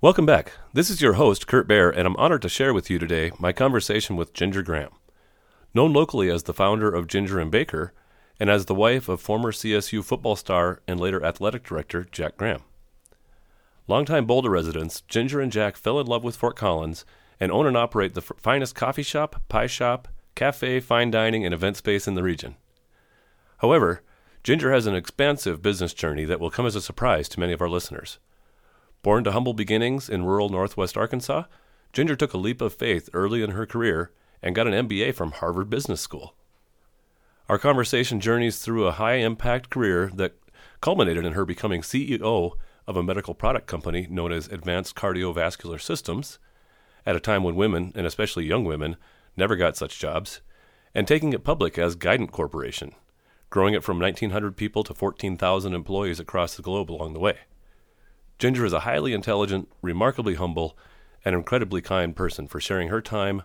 Welcome back. This is your host, Kurt Bear, and I'm honored to share with you today my conversation with Ginger Graham. Known locally as the founder of Ginger and Baker, and as the wife of former CSU football star and later athletic director Jack Graham. Longtime Boulder residents, Ginger and Jack fell in love with Fort Collins and own and operate the f- finest coffee shop, pie shop, cafe, fine dining, and event space in the region. However, Ginger has an expansive business journey that will come as a surprise to many of our listeners. Born to humble beginnings in rural northwest Arkansas, Ginger took a leap of faith early in her career and got an MBA from Harvard Business School. Our conversation journeys through a high impact career that culminated in her becoming CEO of a medical product company known as Advanced Cardiovascular Systems, at a time when women, and especially young women, never got such jobs, and taking it public as Guidant Corporation, growing it from 1,900 people to 14,000 employees across the globe along the way. Ginger is a highly intelligent, remarkably humble, and incredibly kind person for sharing her time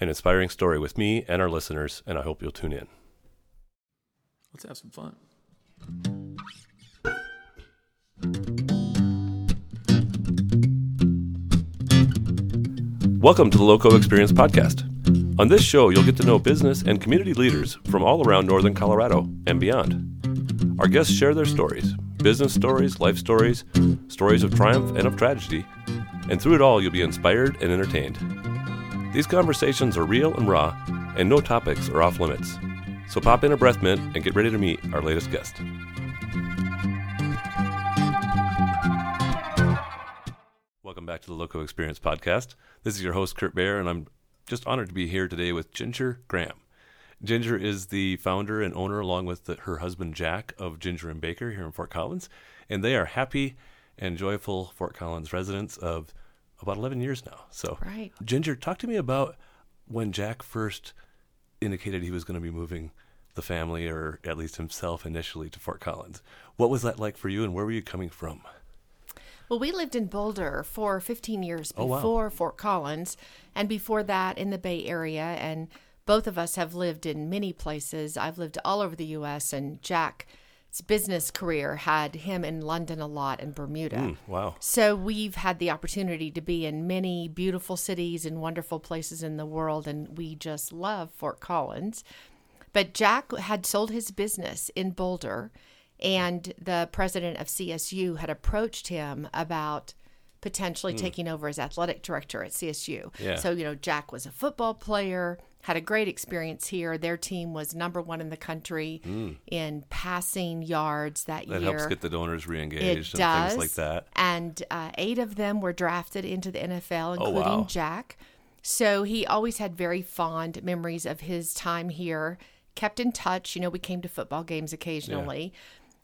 and inspiring story with me and our listeners, and I hope you'll tune in. Let's have some fun. Welcome to the Loco Experience Podcast. On this show, you'll get to know business and community leaders from all around northern Colorado and beyond. Our guests share their stories business stories, life stories, stories of triumph and of tragedy, and through it all, you'll be inspired and entertained. These conversations are real and raw, and no topics are off limits. So pop in a breath mint and get ready to meet our latest guest. Welcome back to the Loco Experience podcast. This is your host, Kurt Bear, and I'm just honored to be here today with Ginger Graham. Ginger is the founder and owner, along with the, her husband Jack, of Ginger and Baker here in Fort Collins, and they are happy and joyful Fort Collins residents of about 11 years now. So, Right. Ginger, talk to me about when Jack first indicated he was going to be moving the family, or at least himself initially, to Fort Collins. What was that like for you, and where were you coming from? Well, we lived in Boulder for 15 years Oh, wow. before Fort Collins, and before that in the Bay Area. And both of us have lived in many places. I've lived all over the U.S., and Jack's business career had him in London a lot and Bermuda. Hmm, wow. So we've had the opportunity to be in many beautiful cities and wonderful places in the world, and we just love Fort Collins. But Jack had sold his business in Boulder, and the president of CSU had approached him about potentially taking over as athletic director at CSU. Yeah. So, you know, Jack was a football player, had a great experience here. Their team was number one in the country in passing yards that, That year. helps get the donors reengaged It and does. things like that. And uh, eight of them were drafted into the NFL, Oh, including wow. Jack. So he always had very fond memories of his time here, kept in touch. You know, we came to football games occasionally.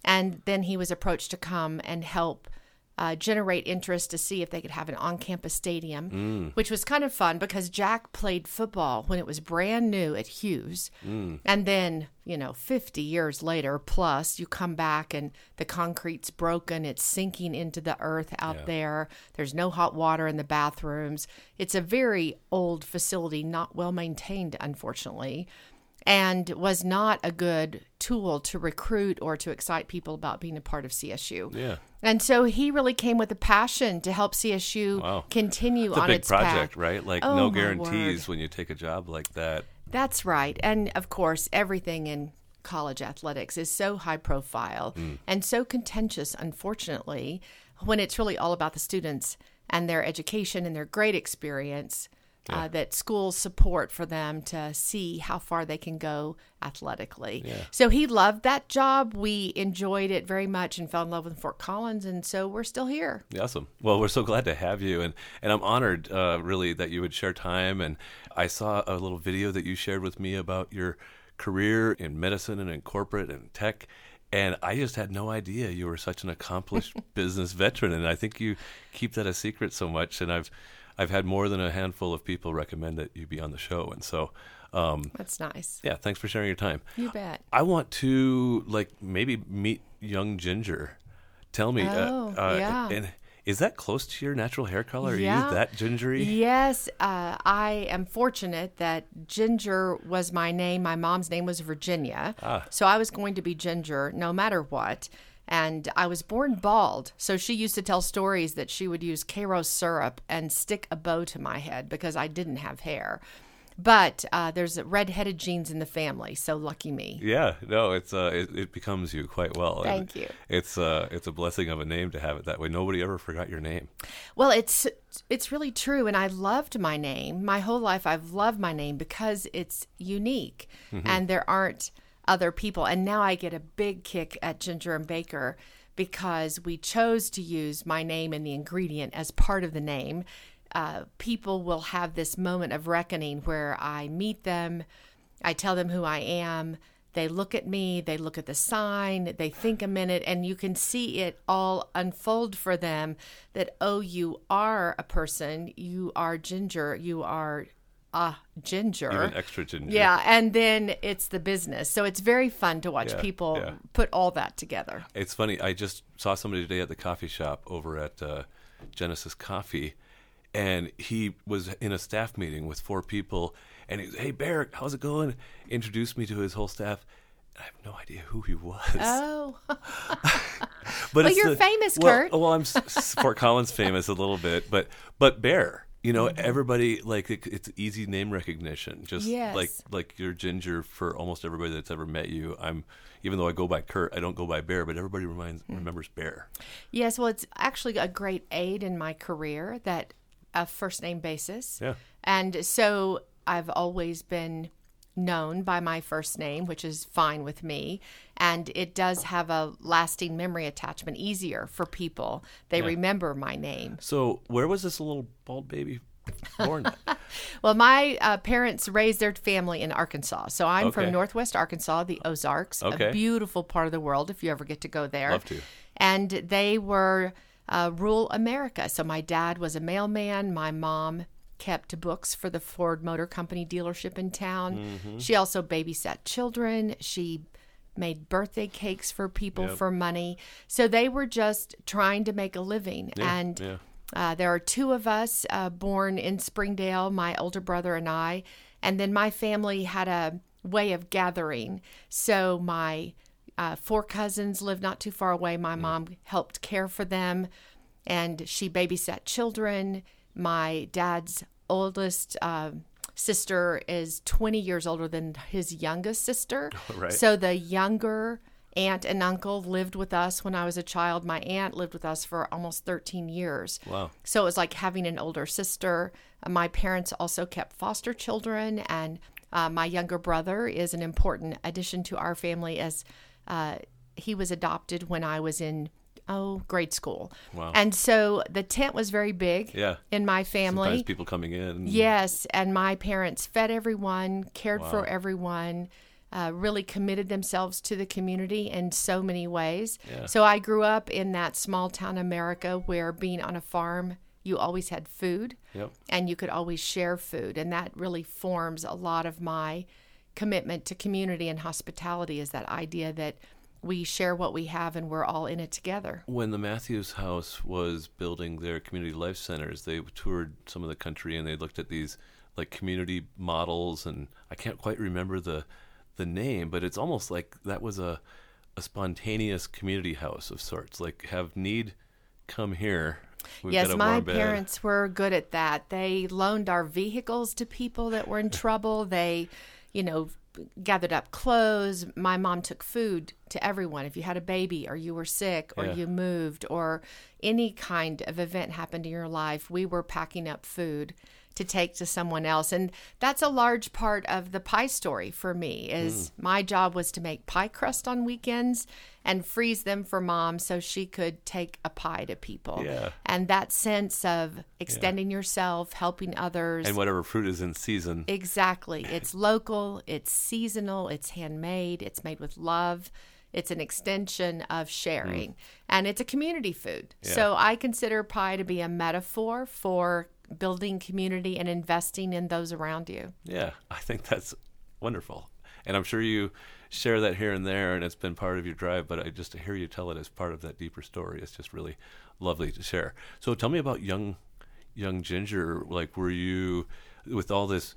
And then he was approached to come and help uh, generate interest to see if they could have an on campus stadium, Mm. which was kind of fun because Jack played football when it was brand new at Hughes. Mm. And then, you know, 50 years later, plus, you come back and the concrete's broken. It's sinking into the earth out Yeah. there. There's no hot water in the bathrooms. It's a very old facility, not well maintained, unfortunately, and was not a good tool to recruit or to excite people about being a part of CSU. Yeah. And so he really came with a passion to help CSU Wow. continue a on big its project, path. right? Like Oh, no guarantees word. when you take a job like that. That's right. And of course, everything in college athletics is so high profile Mm. and so contentious, unfortunately, when it's really all about the students and their education and their great experience. Uh, that schools support for them to see how far they can go athletically. So he loved that job. We enjoyed it very much and fell in love with Fort Collins. And so we're still here. Awesome. Well, we're so glad to have you, and and I'm honored, uh, really, that you would share time. And I saw a little video that you shared with me about your career in medicine and in corporate and tech. And I just had no idea you were such an accomplished business veteran, and I think you keep that a secret so much. And I've I've had more than a handful of people recommend that you be on the show, and so um, That's nice. yeah, thanks for sharing your time. You bet. I want to like maybe meet young Ginger. Tell me, Oh, uh, uh, yeah. and is that close to your natural hair color? Are Yeah. you that gingery? Yes, uh, I am fortunate that Ginger was my name. My mom's name was Virginia. Ah. So I was going to be Ginger no matter what. And I was born bald. So she used to tell stories that she would use Karo syrup and stick a bow to my head because I didn't have hair. But uh, there's red-headed genes in the family, so lucky me. Yeah, no, it's uh, it, it becomes you quite well. Thank And you. It's uh, it's a blessing of a name to have it that way. Nobody ever forgot your name. Well, it's it's really true, and I loved my name. My whole life, I've loved my name because it's unique, and there aren't other people. And now I get a big kick at Ginger and Baker because we chose to use my name and the ingredient as part of the name. Uh, people will have this moment of reckoning where I meet them, I tell them who I am. They look at me, they look at the sign, they think a minute, and you can see it all unfold for them that, oh, you are a person, you are ginger, you are a ginger. Even extra ginger. yeah, and then it's the business. So it's very fun to watch Yeah, people yeah. put all that together. It's funny. I just saw somebody today at the coffee shop over at uh, Genesis Coffee, and he was in a staff meeting with four people. And he was, "Hey, Barrett, how's it going?" Introduced me to his whole staff. I have no idea who he was. Oh, but well, you're famous, well, Kurt. Well, I'm Fort Collins famous a little bit, but but Bear. You know, Mm-hmm. everybody like it, it's easy name recognition. Just Yes. like like you're Ginger for almost everybody that's ever met you. I'm even though I go by Kurt, I don't go by Bear, but everybody reminds Mm. remembers Bear. Yes, well, it's actually a great aid in my career that a first name basis. Yeah. And so I've always been known by my first name, which is fine with me. And it does have a lasting memory attachment, easier for people. They remember my name. So where was this little bald baby born? Well, my uh, parents raised their family in Arkansas. So I'm Okay. from Northwest Arkansas, the Ozarks, Okay. a beautiful part of the world if you ever get to go there. Love to. And they were uh, rural America. So my dad was a mailman. My mom kept books for the Ford Motor Company dealership in town. Mm-hmm. She also babysat children. She made birthday cakes for people Yep. for money. So they were just trying to make a living. and yeah. uh, there are two of us uh, born in Springdale, my older brother and I. And then my family had a way of gathering. So my uh, four cousins lived not too far away. My mom helped care for them, and she babysat children. My dad's oldest uh, sister is 20 years older than his youngest sister. Right. So the younger aunt and uncle lived with us when I was a child. My aunt lived with us for almost 13 years. Wow. So it was like having an older sister. My parents also kept foster children, and uh, my younger brother is an important addition to our family as uh, he was adopted when I was in oh grade school. Wow. And so the tent was very big Yeah. in my family. Sometimes people coming in. Yes, and my parents fed everyone, cared for everyone, uh, really committed themselves to the community in so many ways. Yeah. So I grew up in that small town America where being on a farm, you always had food Yep. and you could always share food. And that really forms a lot of my commitment to community and hospitality is that idea that we share what we have and we're all in it together. When the Matthews House was building their community life centers, they toured some of the country and they looked at these like community models and I can't quite remember the the name, but it's almost like that was a a spontaneous community house of sorts. Like have need come here. We've yes, my parents were good at that. They loaned our vehicles to people that were in trouble. They, you know, gathered up clothes. My mom took food to everyone. If you had a baby or you were sick or Yeah. you moved or any kind of event happened in your life, we were packing up food to take to someone else. And that's a large part of the pie story for me is Mm. my job was to make pie crust on weekends and freeze them for mom so she could take a pie to people Yeah. and that sense of extending yourself, helping others. And whatever fruit is in season. exactly. It's local, it's seasonal, it's handmade, it's made with love. It's an extension of sharing, and it's a community food. So I consider pie to be a metaphor for building community and investing in those around you. Yeah, I think that's wonderful. And I'm sure you share that here and there, and it's been part of your drive, but I just to hear you tell it as part of that deeper story, it's just really lovely to share. So tell me about young young Ginger. Like, were you with all this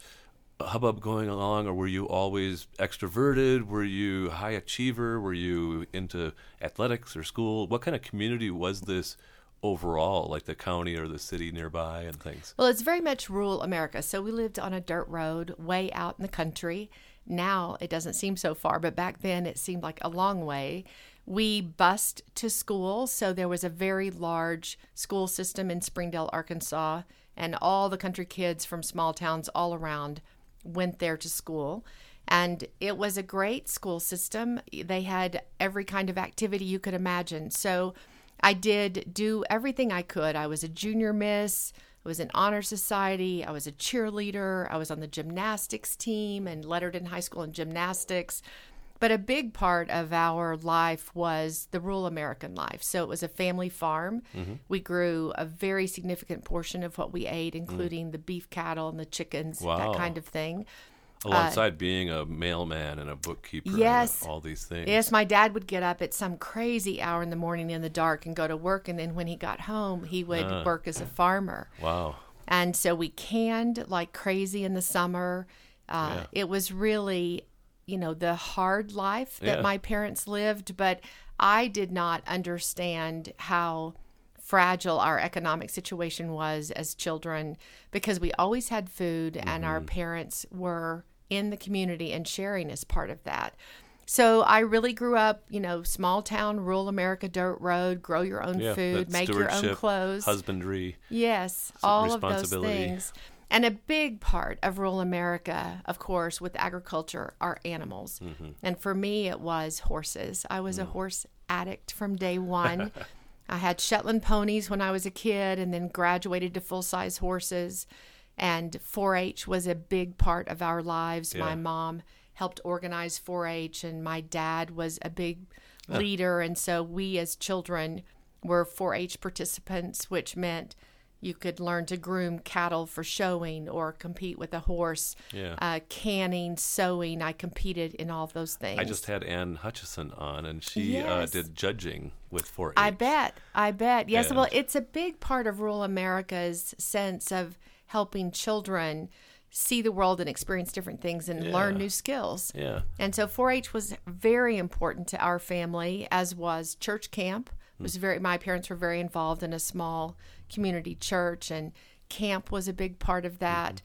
hubbub going along, or were you always extroverted? Were you high achiever? Were you into athletics or school? What kind of community was this overall, like the county or the city nearby and things? Well, it's very much rural America. So we lived on a dirt road way out in the country. Now it doesn't seem so far, but back then it seemed like a long way. We bused to school, so there was a very large school system in Springdale, Arkansas, and all the country kids from small towns all around went there to school. And it was a great school system. They had every kind of activity you could imagine. So I did do everything I could. I was a junior miss. I was in honor society. I was a cheerleader. I was on the gymnastics team and lettered in high school in gymnastics. But a big part of our life was the rural American life. So it was a family farm. Mm-hmm. We grew a very significant portion of what we ate, including the beef cattle and the chickens, Wow. that kind of thing. Alongside being a mailman and a bookkeeper, and Yes. all these things. Yes, my dad would get up at some crazy hour in the morning in the dark and go to work. And then when he got home, he would Ah. work as a farmer. Wow. And so we canned like crazy in the summer. Uh, Yeah. It was really, you know, the hard life that Yeah. my parents lived, but I did not understand how fragile our economic situation was as children because we always had food and Mm-hmm. our parents were in the community and sharing is part of that. So I really grew up, you know, small town, rural America, dirt road, grow your own Yeah. food, make your own clothes. Husbandry. Yes, all of those things. And a big part of rural America, of course, with agriculture are animals. Mm-hmm. And for me, it was horses. I was a Mm. horse addict from day one. I had Shetland ponies when I was a kid and then graduated to full size horses. And 4 H was a big part of our lives. My mom helped organize 4 H, and my dad was a big leader. And so we as children were 4 H participants, which meant you could learn to groom cattle for showing or compete with a horse. Yeah. Uh, canning, sewing. I competed in all those things. I just had Ann Hutchison on, and she uh, did judging with 4 H. I bet. I bet. Yes. Well, it's a big part of rural America's sense of helping children see the world and experience different things and learn new skills. Yeah. And so 4-H was very important to our family, as was church camp. It was very. My parents were very involved in a small community church, and camp was a big part of that.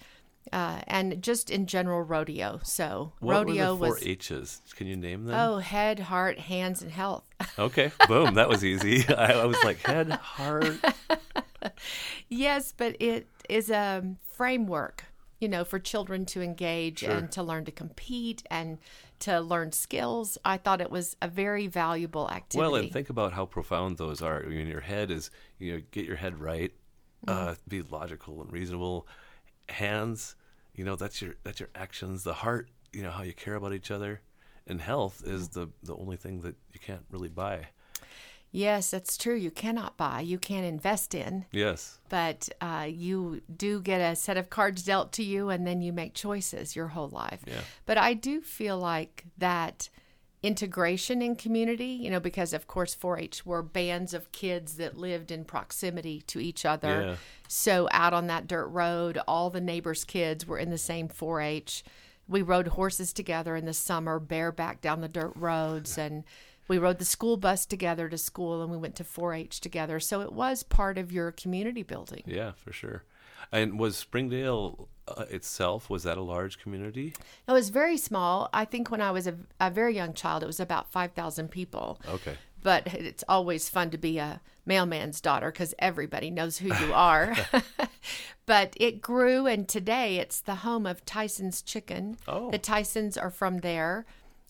Uh, and just in general, rodeo. So What rodeo were the four was H's? Can you name them? oh head, heart, hands, and health. Okay. Boom. That was easy. I, I was like head, heart. Yes, but it is a framework, you know, for children to engage Sure. and to learn to compete and to learn skills. I thought it was a very valuable activity. Well, and think about how profound those are. I mean, your head is, you know, get your head right, uh, be logical and reasonable. Hands, you know, that's your that's your actions. The heart, you know, how you care about each other. And health is the the only thing that you can't really buy. Yes, that's true. You cannot buy, you can't invest in, Yes. but uh, you do get a set of cards dealt to you, and then you make choices your whole life. Yeah. But I do feel like that integration in community, you know, because of course 4 H were bands of kids that lived in proximity to each other. Yeah. So out on that dirt road, all the neighbors' kids were in the same 4 H. We rode horses together in the summer, bareback down the dirt roads, and we rode the school bus together to school, and we went to 4 H together. So it was part of your community building. Yeah, for sure. And was Springdale uh, itself was that a large community? It was very small. I think when I was a, a very young child, it was about 5,000 people. Okay. But it's always fun to be a mailman's daughter because everybody knows who you are. but it grew, and today it's the home of Tyson's Chicken. Oh. The Tysons are from there.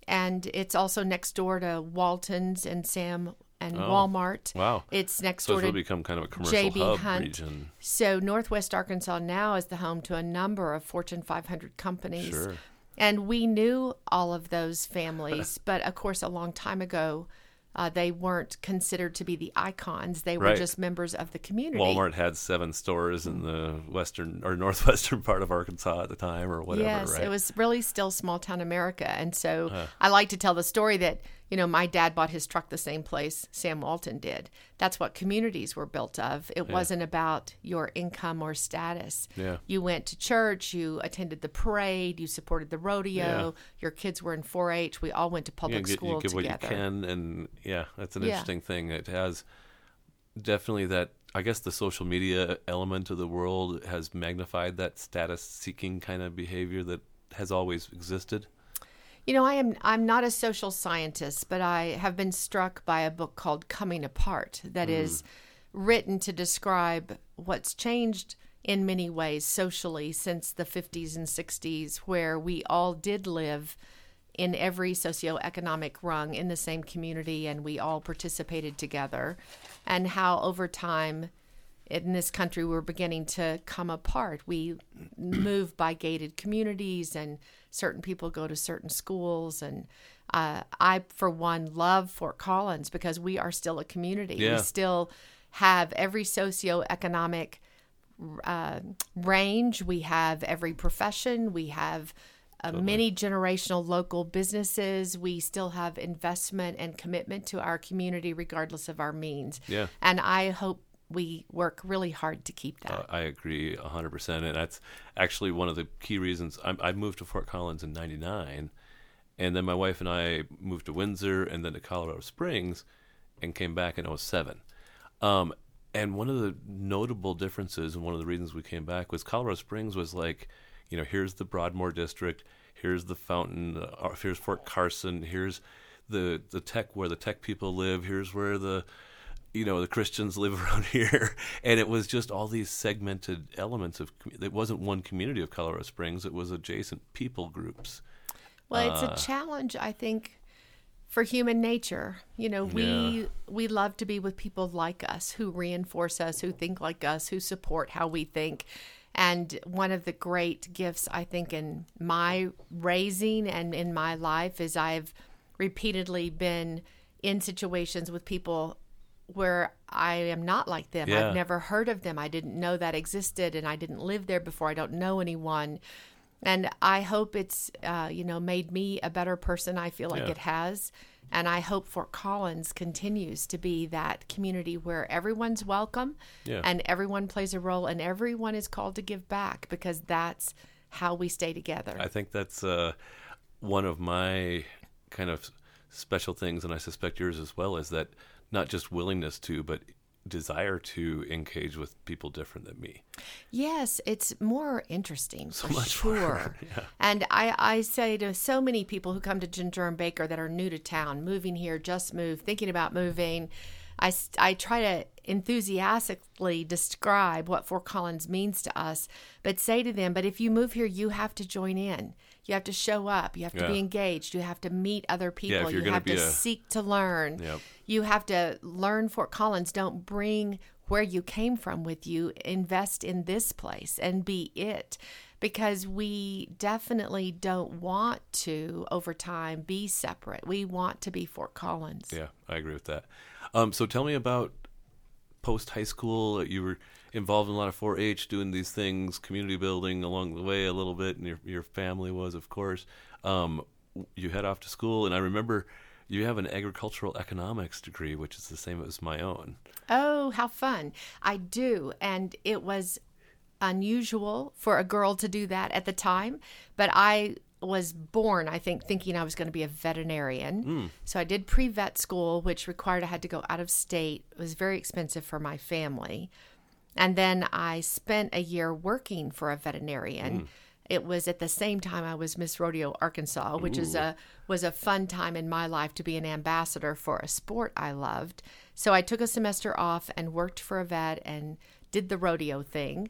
And it's also next door to Walton's and Sam and oh, Walmart. Oh. Wow. It's next So door to become kind of a commercial JB hub Hunt. region. So Northwest Arkansas now is the home to a number of Fortune 500 companies. Sure. And we knew all of those families, but of course, a long time ago, uh, they weren't considered to be the icons. They were Right. just members of the community. Walmart had seven stores in the western or northwestern part of Arkansas at the time, or whatever. yes, right? it was really still small town America. And so I like to tell the story that, You know, my dad bought his truck the same place Sam Walton did. That's what communities were built of. It wasn't about your income or status. Yeah. You went to church, you attended the parade, you supported the rodeo, Yeah. your kids were in 4 H. We all went to you, public get, school you give together. what you can, and yeah, that's an Yeah. interesting thing. It has definitely that. I guess the social media element of the world has magnified that status-seeking kind of behavior that has always existed. You know, I am I'm not a social scientist, but I have been struck by a book called Coming Apart that is mm. written to describe what's changed in many ways socially since the 50s and 60s where we all did live in every socioeconomic rung in the same community and we all participated together and how over time in this country we're beginning to come apart. We move by gated communities and certain people go to certain schools and uh, i for one love fort collins because we are still a community. Yeah. we still have every socioeconomic uh, range. We have every profession. We have uh, many generational local businesses we still have investment and commitment to our community regardless of our means Yeah. and i hope we work really hard to keep that Uh, I agree 100%. And that's actually one of the key reasons I'm, I moved to Fort Collins in 99. And then my wife and I moved to Windsor and then to Colorado Springs and came back in 07. Um, and one of the notable differences and one of the reasons we came back was Colorado Springs was like, you know, here's the Broadmoor district, here's the fountain, uh, here's Fort Carson, here's the the tech where the tech people live, here's where the you know the Christians live around here, and it was just all these segmented elements of. It wasn't one community of Colorado Springs; it was adjacent people groups. Well, it's Uh, a challenge, I think, for human nature. You know, we Yeah. we love to be with people like us who reinforce us, who think like us, who support how we think. And one of the great gifts I think in my raising and in my life is I've repeatedly been in situations with people where I am not like them. Yeah. I've never heard of them. I didn't know that existed and I didn't live there before. I don't know anyone. And I hope it's, uh, you know, made me a better person. I feel like Yeah. it has. And I hope Fort Collins continues to be that community where everyone's welcome Yeah. and everyone plays a role and everyone is called to give back because that's how we stay together. I think that's uh, one of my kind of special things, and I suspect yours as well, is that not just willingness to, but desire to engage with people different than me. Yes, it's more interesting for much more, sure. And I, I say to so many people who come to Ginger and Baker that are new to town, moving here, just moved, thinking about moving, I, I try to enthusiastically describe what Fort Collins means to us, but say to them, but if you move here, you have to join in. You have to show up. You have to Yeah. be engaged. You have to meet other people. you're you have to a- seek to learn. Yep. You have to learn Fort Collins. Don't bring where you came from with you. Invest in this place and be it. Because we definitely don't want to, over time, be separate. We want to be Fort Collins. Yeah, I agree with that. Um, so tell me about post high school. You were involved in a lot of 4-H, doing these things, community building along the way a little bit, and your your family was, of course. Um, you head off to school, and I remember you have an agricultural economics degree, which is the same as my own. Oh, how fun. I do. And it was unusual for a girl to do that at the time, but I was born, I think, thinking I was going to be a veterinarian. Hmm. So I did pre vet school, which required I had to go out of state. It was very expensive for my family. And then I spent a year working for a veterinarian. Hmm. It was at the same time I was Miss Rodeo Arkansas, which is a was a fun time in my life to be an ambassador for a sport I loved. So I took a semester off and worked for a vet and did the rodeo thing.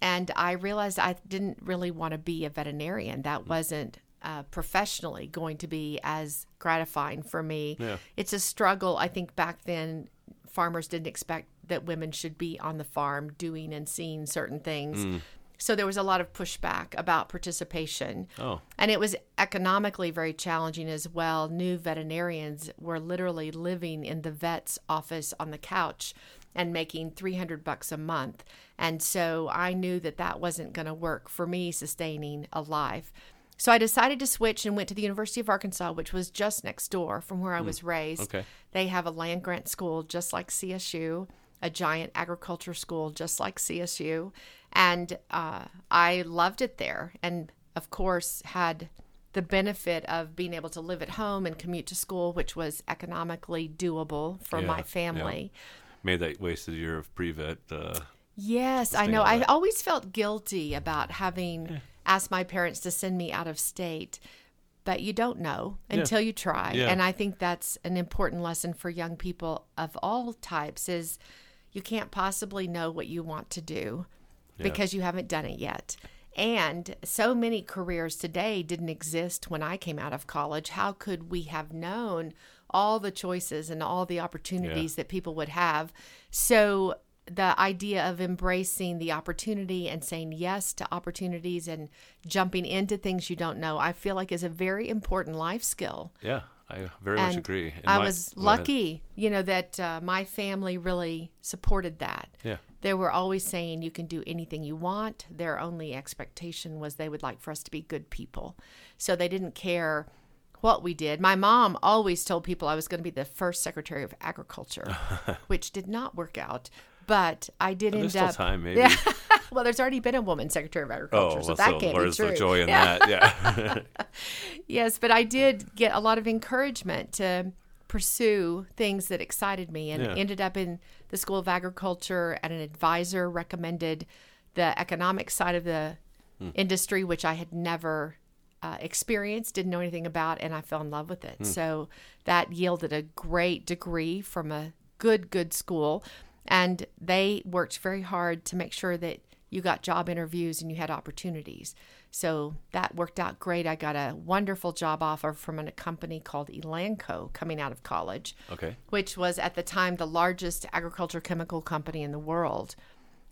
And I realized I didn't really want to be a veterinarian. That wasn't uh, professionally going to be as gratifying for me. Yeah. It's a struggle. I think back then farmers didn't expect that women should be on the farm doing and seeing certain things. So there was a lot of pushback about participation. Oh. And it was economically very challenging as well. New veterinarians were literally living in the vet's office on the couch and making 300 bucks a month. And so I knew that that wasn't going to work for me sustaining a life. So I decided to switch and went to the University of Arkansas, which was just next door from where I was raised. Okay. They have a land grant school just like CSU, a giant agriculture school just like CSU. And uh, I loved it there. And of course, had the benefit of being able to live at home and commute to school, which was economically doable for Yeah, my yeah. Made that wasted year of pre-vet. Uh, Yes, I know. I always felt guilty about having asked my parents to send me out of state, but you don't know until you try. Yeah. And I think that's an important lesson for young people of all types is you can't possibly know what you want to do because you haven't done it yet. And so many careers today didn't exist when I came out of college. How could we have known all the choices and all the opportunities that people would have? So the idea of embracing the opportunity and saying yes to opportunities and jumping into things you don't know, I feel like is a very important life skill. yeah, I very much agree. And I my- was lucky, you know, that uh, my family really supported that. Yeah. They were always saying you can do anything you want. Their only expectation was they would like for us to be good people. So they didn't care what we did. My mom always told people I was going to be the first Secretary of Agriculture, which did not work out. But I did There's end still up. time, maybe. Yeah. well, there's already been a woman Secretary of Agriculture, Oh, so well, that so can't where's be true. the joy in that? Yeah. Yes, but I did get a lot of encouragement to pursue things that excited me and Yeah. ended up in the School of Agriculture and an advisor recommended the economic side of the Hmm. industry, which I had never uh, experienced, didn't know anything about, and I fell in love with it. So that yielded a great degree from a good, good school. And they worked very hard to make sure that you got job interviews and you had opportunities. So that worked out great. I got a wonderful job offer from a company called Elanco coming out of college, okay. which was at the time the largest agriculture chemical company in the world.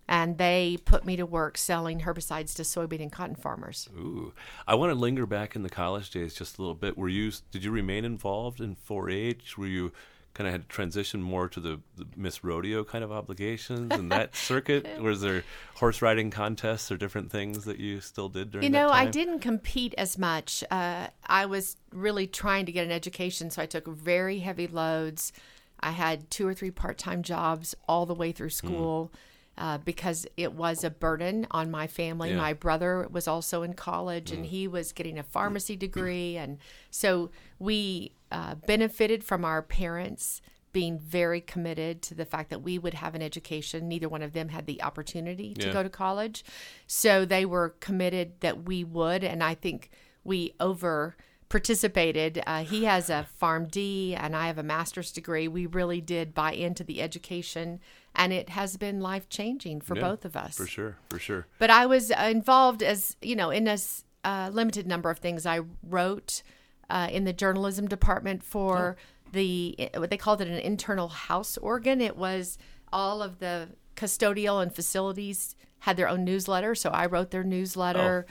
And they put me to work selling herbicides to soybean and cotton farmers. Ooh, I want to linger back in the college days just a little bit. Were you? Did you remain involved in 4-H? Were you kind of had to transition more to the, the Miss Rodeo kind of obligations and that circuit? Was there horse riding contests or different things that you still did during? You know, I didn't compete as much. Uh, I was really trying to get an education, so I took very heavy loads. I had two or three part time jobs all the way through school uh, because it was a burden on my family. Yeah. My brother was also in college and he was getting a pharmacy degree. And so we uh, benefited from our parents being very committed to the fact that we would have an education. Neither one of them had the opportunity to Yeah. go to college. So they were committed that we would. And I think we over participated. Uh, he has a PharmD and I have a master's degree. We really did buy into the education and it has been life changing for Yeah, both of us. For sure, for sure. But I was uh, involved as, you know, in a uh, limited number of things. I wrote uh, in the journalism department for the, what they called it an internal house organ. It was all of the custodial and facilities had their own newsletter. So I wrote their newsletter.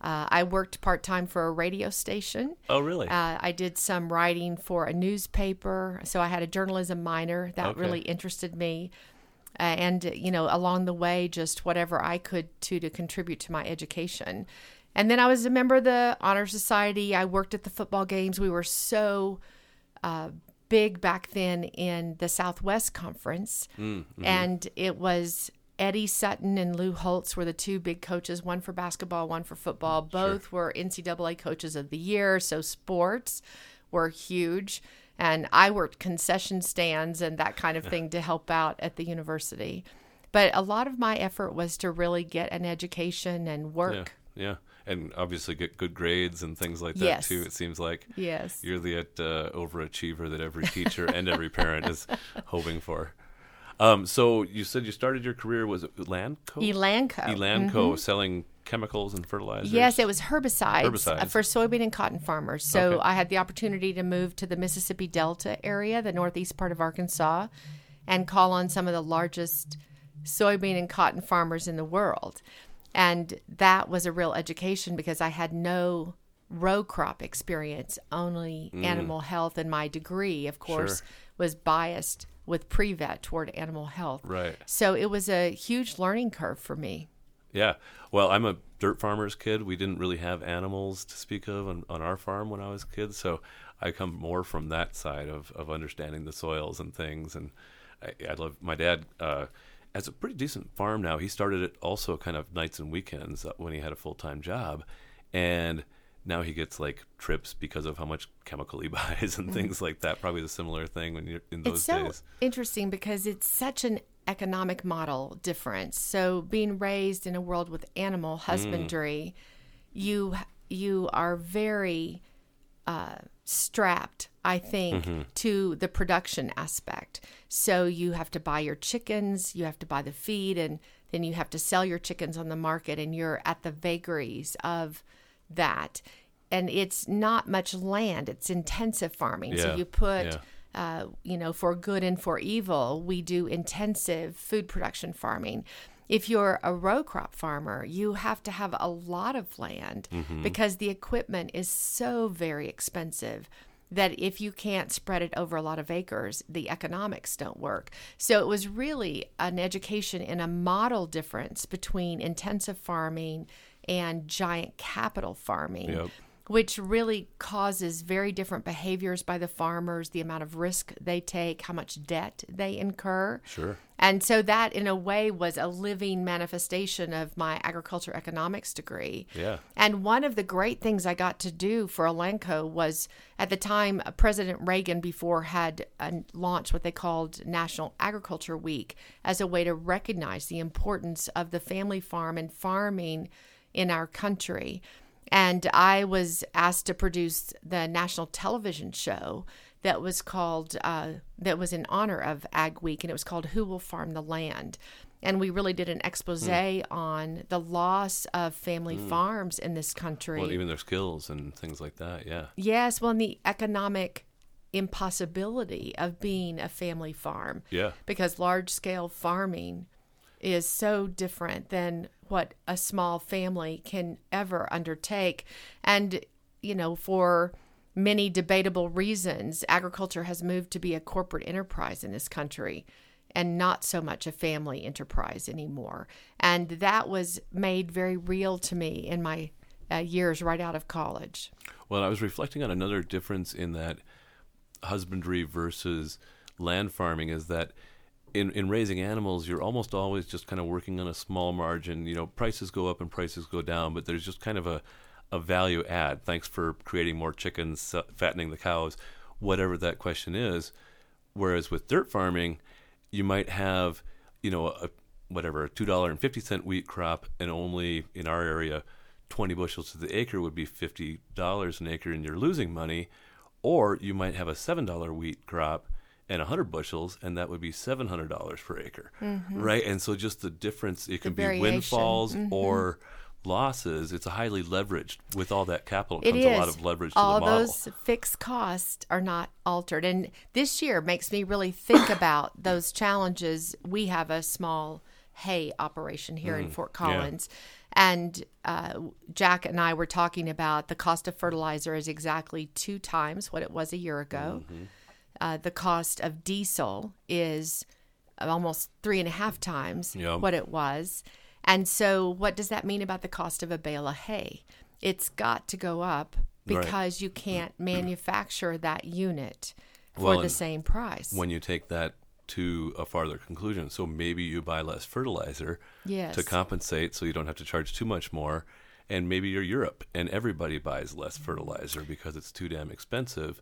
Uh, I worked part time for a radio station. Oh, really? Uh, I did some writing for a newspaper, so I had a journalism minor that Okay. really interested me. Uh, and you know, along the way, just whatever I could to to contribute to my education. And then I was a member of the honor society. I worked at the football games. We were so uh, big back then in the Southwest Conference, and it was Eddie Sutton and Lou Holtz were the two big coaches, one for basketball, one for football. Both were NCAA coaches of the year, so sports were huge. And I worked concession stands and that kind of thing to help out at the university. But a lot of my effort was to really get an education and work. yeah, and obviously get good grades and things like that Yes. too. It seems like Yes. you're the uh, overachiever that every teacher and every parent is hoping for. Um, so you said you started your career was it Elanco? Elanco. Elanco selling chemicals and fertilizers. Yes, it was herbicides, uh, Herbicides. for soybean and cotton farmers. So Okay. I had the opportunity to move to the Mississippi Delta area, the northeast part of Arkansas, and call on some of the largest soybean and cotton farmers in the world. And that was a real education because I had no row crop experience, only animal health. And my degree, of course, Mm. Sure. was biased with pre vet toward animal health. Right. So it was a huge learning curve for me. Yeah. Well, I'm a dirt farmer's kid. We didn't really have animals to speak of on, on our farm when I was a kid, so I come more from that side of, of understanding the soils and things. And I, I love my dad. Uh, has a pretty decent farm now. He started it also kind of nights and weekends uh, when he had a full time job, and now he gets like trips because of how much chemical he buys and mm-hmm. things like that. Probably the similar thing when you're in those it's so days. interesting because it's such an economic model difference. So being raised in a world with animal mm. husbandry, you you are very uh, strapped, I think, mm-hmm. to the production aspect. So you have to buy your chickens, you have to buy the feed, and then you have to sell your chickens on the market, and you're at the vagaries of that. And it's not much land; it's intensive farming. So you put yeah. uh, you know, for good and for evil, we do intensive food production farming. If you're a row crop farmer, you have to have a lot of land because the equipment is so very expensive that if you can't spread it over a lot of acres, the economics don't work. So it was really an education in a model difference between intensive farming and giant capital farming Yep. which really causes very different behaviors by the farmers, the amount of risk they take, how much debt they incur. Sure. And so that, in a way, was a living manifestation of my agriculture economics degree. Yeah. And one of the great things I got to do for Elanco was at the time, President Reagan before had launched what they called National Agriculture Week as a way to recognize the importance of the family farm and farming in our country. And I was asked to produce the national television show that was called, uh, that was in honor of Ag Week, and it was called Who Will Farm the Land? And we really did an expose on the loss of family farms in this country. Well, even their skills and things like that. Yeah. Yes, well, and the economic impossibility of being a family farm. Yeah. Because large scale farming is so different than what a small family can ever undertake. And, you know, for many debatable reasons, agriculture has moved to be a corporate enterprise in this country and not so much a family enterprise anymore. And that was made very real to me in my uh, years right out of college. Well, I was reflecting on another difference in that husbandry versus land farming is that in, in raising animals, you're almost always just kind of working on a small margin. You know, prices go up and prices go down, but there's just kind of a, a value add. Thanks for creating more chickens, fattening the cows, whatever that question is. Whereas with dirt farming, you might have, you know, a whatever a two dollar and fifty cent wheat crop, and only in our area, twenty bushels to the acre would be fifty dollars an acre, and you're losing money. Or you might have a seven dollar wheat crop and 100 bushels, and that would be $700 per acre, right? And so just the difference, it can be variation. Mm-hmm. windfalls or losses. It's a highly leveraged, with all that capital It comes is. a lot of leverage to All the model. those fixed costs are not altered. And this year makes me really think about those challenges. We have a small hay operation here in Fort Collins. And uh, Jack and I were talking about the cost of fertilizer is exactly two times what it was a year ago. Uh, the cost of diesel is almost three and a half times what it was. And so, what does that mean about the cost of a bale of hay? It's got to go up Right. because you can't manufacture that unit for Well, the same price. when you take that to a farther conclusion. So maybe you buy less fertilizer Yes. to compensate so you don't have to charge too much more. And maybe you're Europe and everybody buys less fertilizer because it's too damn expensive.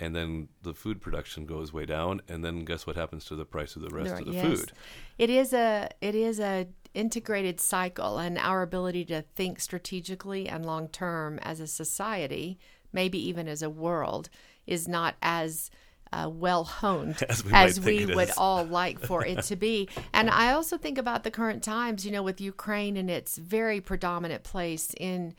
And then the food production goes way down. And then guess what happens to the price of the rest Right, of the yes. food? It is a it is a integrated cycle, and our ability to think strategically and long term as a society, maybe even as a world, is not as uh, well honed As we as we would all like for it to be. And I also think about the current times, you know, with Ukraine and its very predominant place in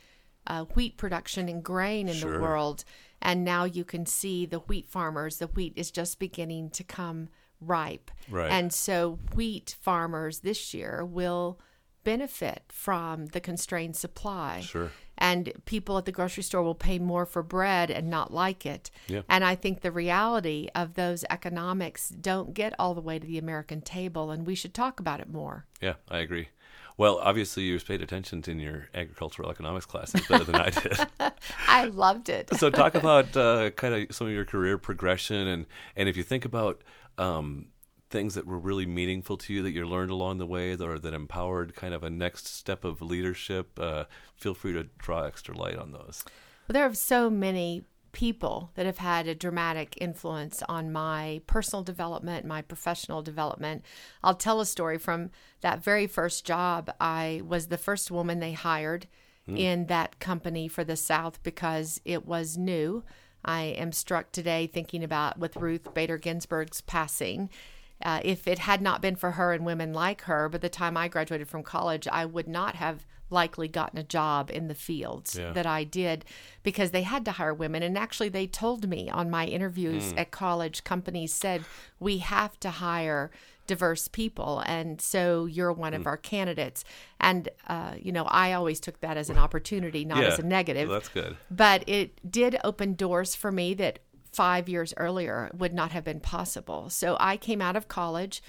uh, wheat production and grain in Sure. the world. And now you can see the wheat farmers, the wheat is just beginning to come ripe. Right. And so wheat farmers this year will benefit from the constrained supply. Sure. And people at the grocery store will pay more for bread and not like it. Yeah. And I think the reality of those economics don't get all the way to the American table, and we should talk about it more. Yeah, I agree. Well, obviously, you paid attention to in your agricultural economics classes better than I did. I loved it. so, talk about uh, kind of some of your career progression, and and if you think about um, things that were really meaningful to you that you learned along the way, that, or that empowered kind of a next step of leadership, uh, feel free to draw extra light on those. Well, there are so many people that have had a dramatic influence on my personal development, my professional development. I'll tell a story from that very first job. I was the first woman they hired in that company for the South because it was new. I am struck today thinking about with Ruth Bader Ginsburg's passing. Uh, if it had not been for her and women like her, by the time I graduated from college, I would not have likely gotten a job in the fields Yeah. that I did because they had to hire women. And actually, they told me on my interviews at college, companies said, we have to hire diverse people. And so you're one of our candidates. And, uh, you know, I always took that as an opportunity, not as a negative. That's good. But it did open doors for me that five years earlier would not have been possible. So I came out of college,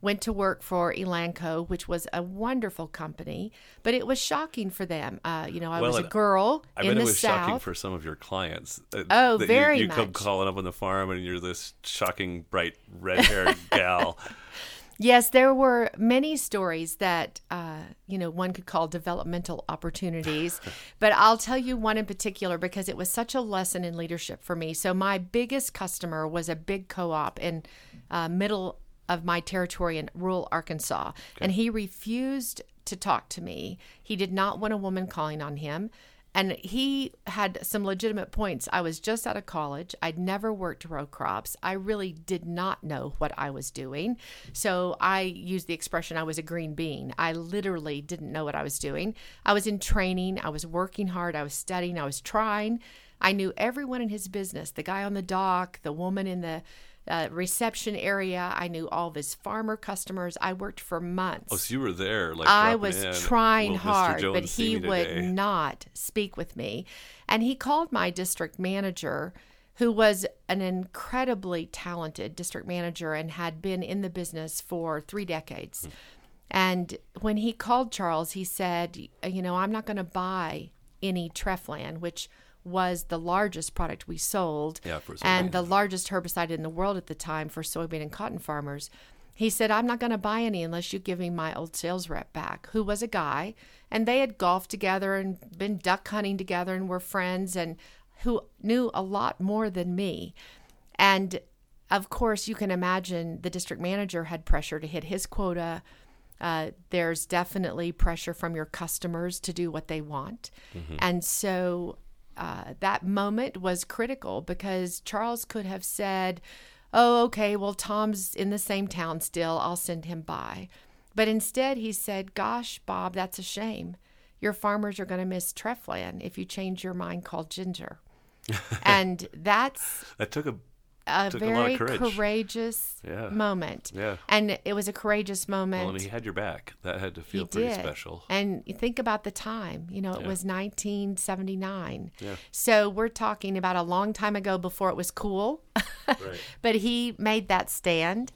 went to work for Elanco, which was a wonderful company, but it was shocking for them. Uh, you know, I Well, was a girl I in bet the it was shocking South. for some of your clients. uh, Oh, very you, you come calling up on the farm and you're this shocking, bright, red-haired gal. Yes, there were many stories that uh, you know one could call developmental opportunities, but I'll tell you one in particular because it was such a lesson in leadership for me. So my biggest customer was a big co-op in uh, middle of my territory in rural Arkansas, and he refused to talk to me. He did not want a woman calling on him. And he had some legitimate points. I was just out of college. I'd never worked row crops. I really did not know what I was doing. So I used the expression I was a green bean. I literally didn't know what I was doing. I was in training. I was working hard. I was studying. I was trying. I knew everyone in his business the guy on the dock, the woman in the uh, reception area. I knew all of his farmer customers. I worked for months. Oh, so you were there, like I was in, trying "Will hard, but he would today?" not speak with me. And he called my district manager, who was an incredibly talented district manager and had been in the business for three decades. Hmm. And when he called Charles, he said, You know, I'm not going to buy any Treflan, which was the largest product we sold Yeah, and the largest herbicide in the world at the time for soybean and cotton farmers. He said, I'm not going to buy any unless you give me my old sales rep back, who was a guy. And they had golfed together and been duck hunting together and were friends and who knew a lot more than me. And of course, you can imagine the district manager had pressure to hit his quota. Uh, there's definitely pressure from your customers to do what they want. And so uh, that moment was critical because Charles could have said, Oh, okay, well, Tom's in the same town still. I'll send him by. But instead, he said, Gosh, Bob, that's a shame. Your farmers are going to miss Treflan if you change your mind called Ginger. and that's That took a a Took very courage. courageous Yeah. moment. Yeah. And it was a courageous moment. well, mean, he had your back. That had to He feel pretty did. special. And you think about the time, you know, it Yeah. was 1979. Yeah. So we're talking about a long time ago before it was cool. Right. but he made that stand.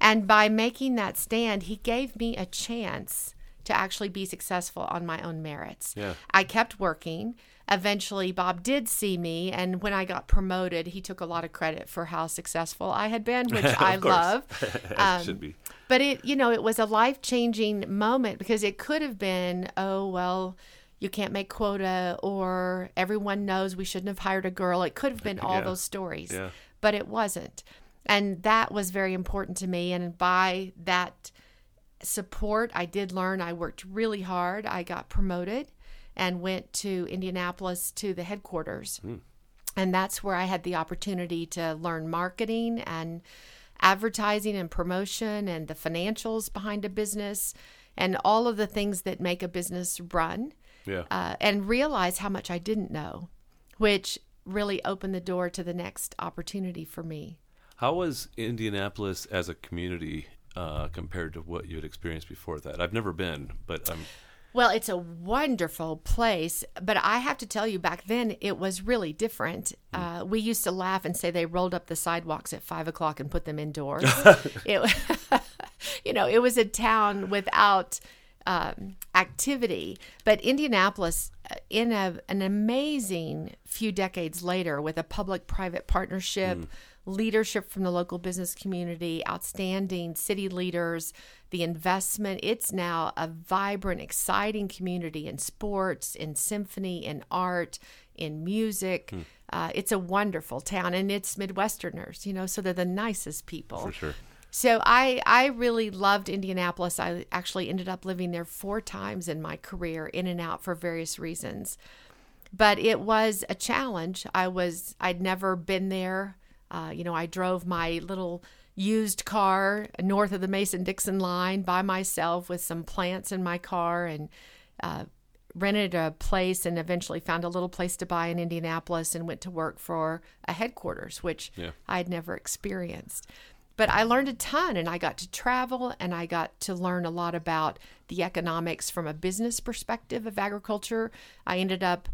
And by making that stand, he gave me a chance to actually be successful on my own merits. Yeah. I kept working. Eventually, Bob did see me, and when I got promoted, he took a lot of credit for how successful I had been, which I love. It um, should be. But it, you know, it was a life changing moment because it could have been, oh, well, you can't make quota, or everyone knows we shouldn't have hired a girl. It could have been all Yeah. those stories, Yeah. but it wasn't. And that was very important to me. And by that support, I did learn. I worked really hard. I got promoted and went to Indianapolis to the headquarters. And that's where I had the opportunity to learn marketing and advertising and promotion and the financials behind a business and all of the things that make a business run Yeah. uh, and realize how much I didn't know, which really opened the door to the next opportunity for me. How was Indianapolis as a community uh, compared to what you had experienced before that? I've never been, but I'm. Well, it's a wonderful place, but I have to tell you, back then it was really different. Uh, we used to laugh and say they rolled up the sidewalks at five o'clock and put them indoors. it, you know, it was a town without um, activity. But Indianapolis, uh, in a, an amazing few decades later, with a public private partnership, leadership from the local business community, outstanding city leaders, the investment, it's now a vibrant, exciting community in sports, in symphony, in art, in music. Uh, it's a wonderful town, and it's Midwesterners, you know, so they're the nicest people. For sure. So I I really loved Indianapolis. I actually ended up living there four times in my career, in and out for various reasons. But it was a challenge. I was I'd never been there. Uh, you know, I drove my little used car north of the Mason Dixon line by myself with some plants in my car and uh, rented a place and eventually found a little place to buy in Indianapolis and went to work for a headquarters, which Yeah. I had never experienced. But I learned a ton and I got to travel and I got to learn a lot about the economics from a business perspective of agriculture. I ended up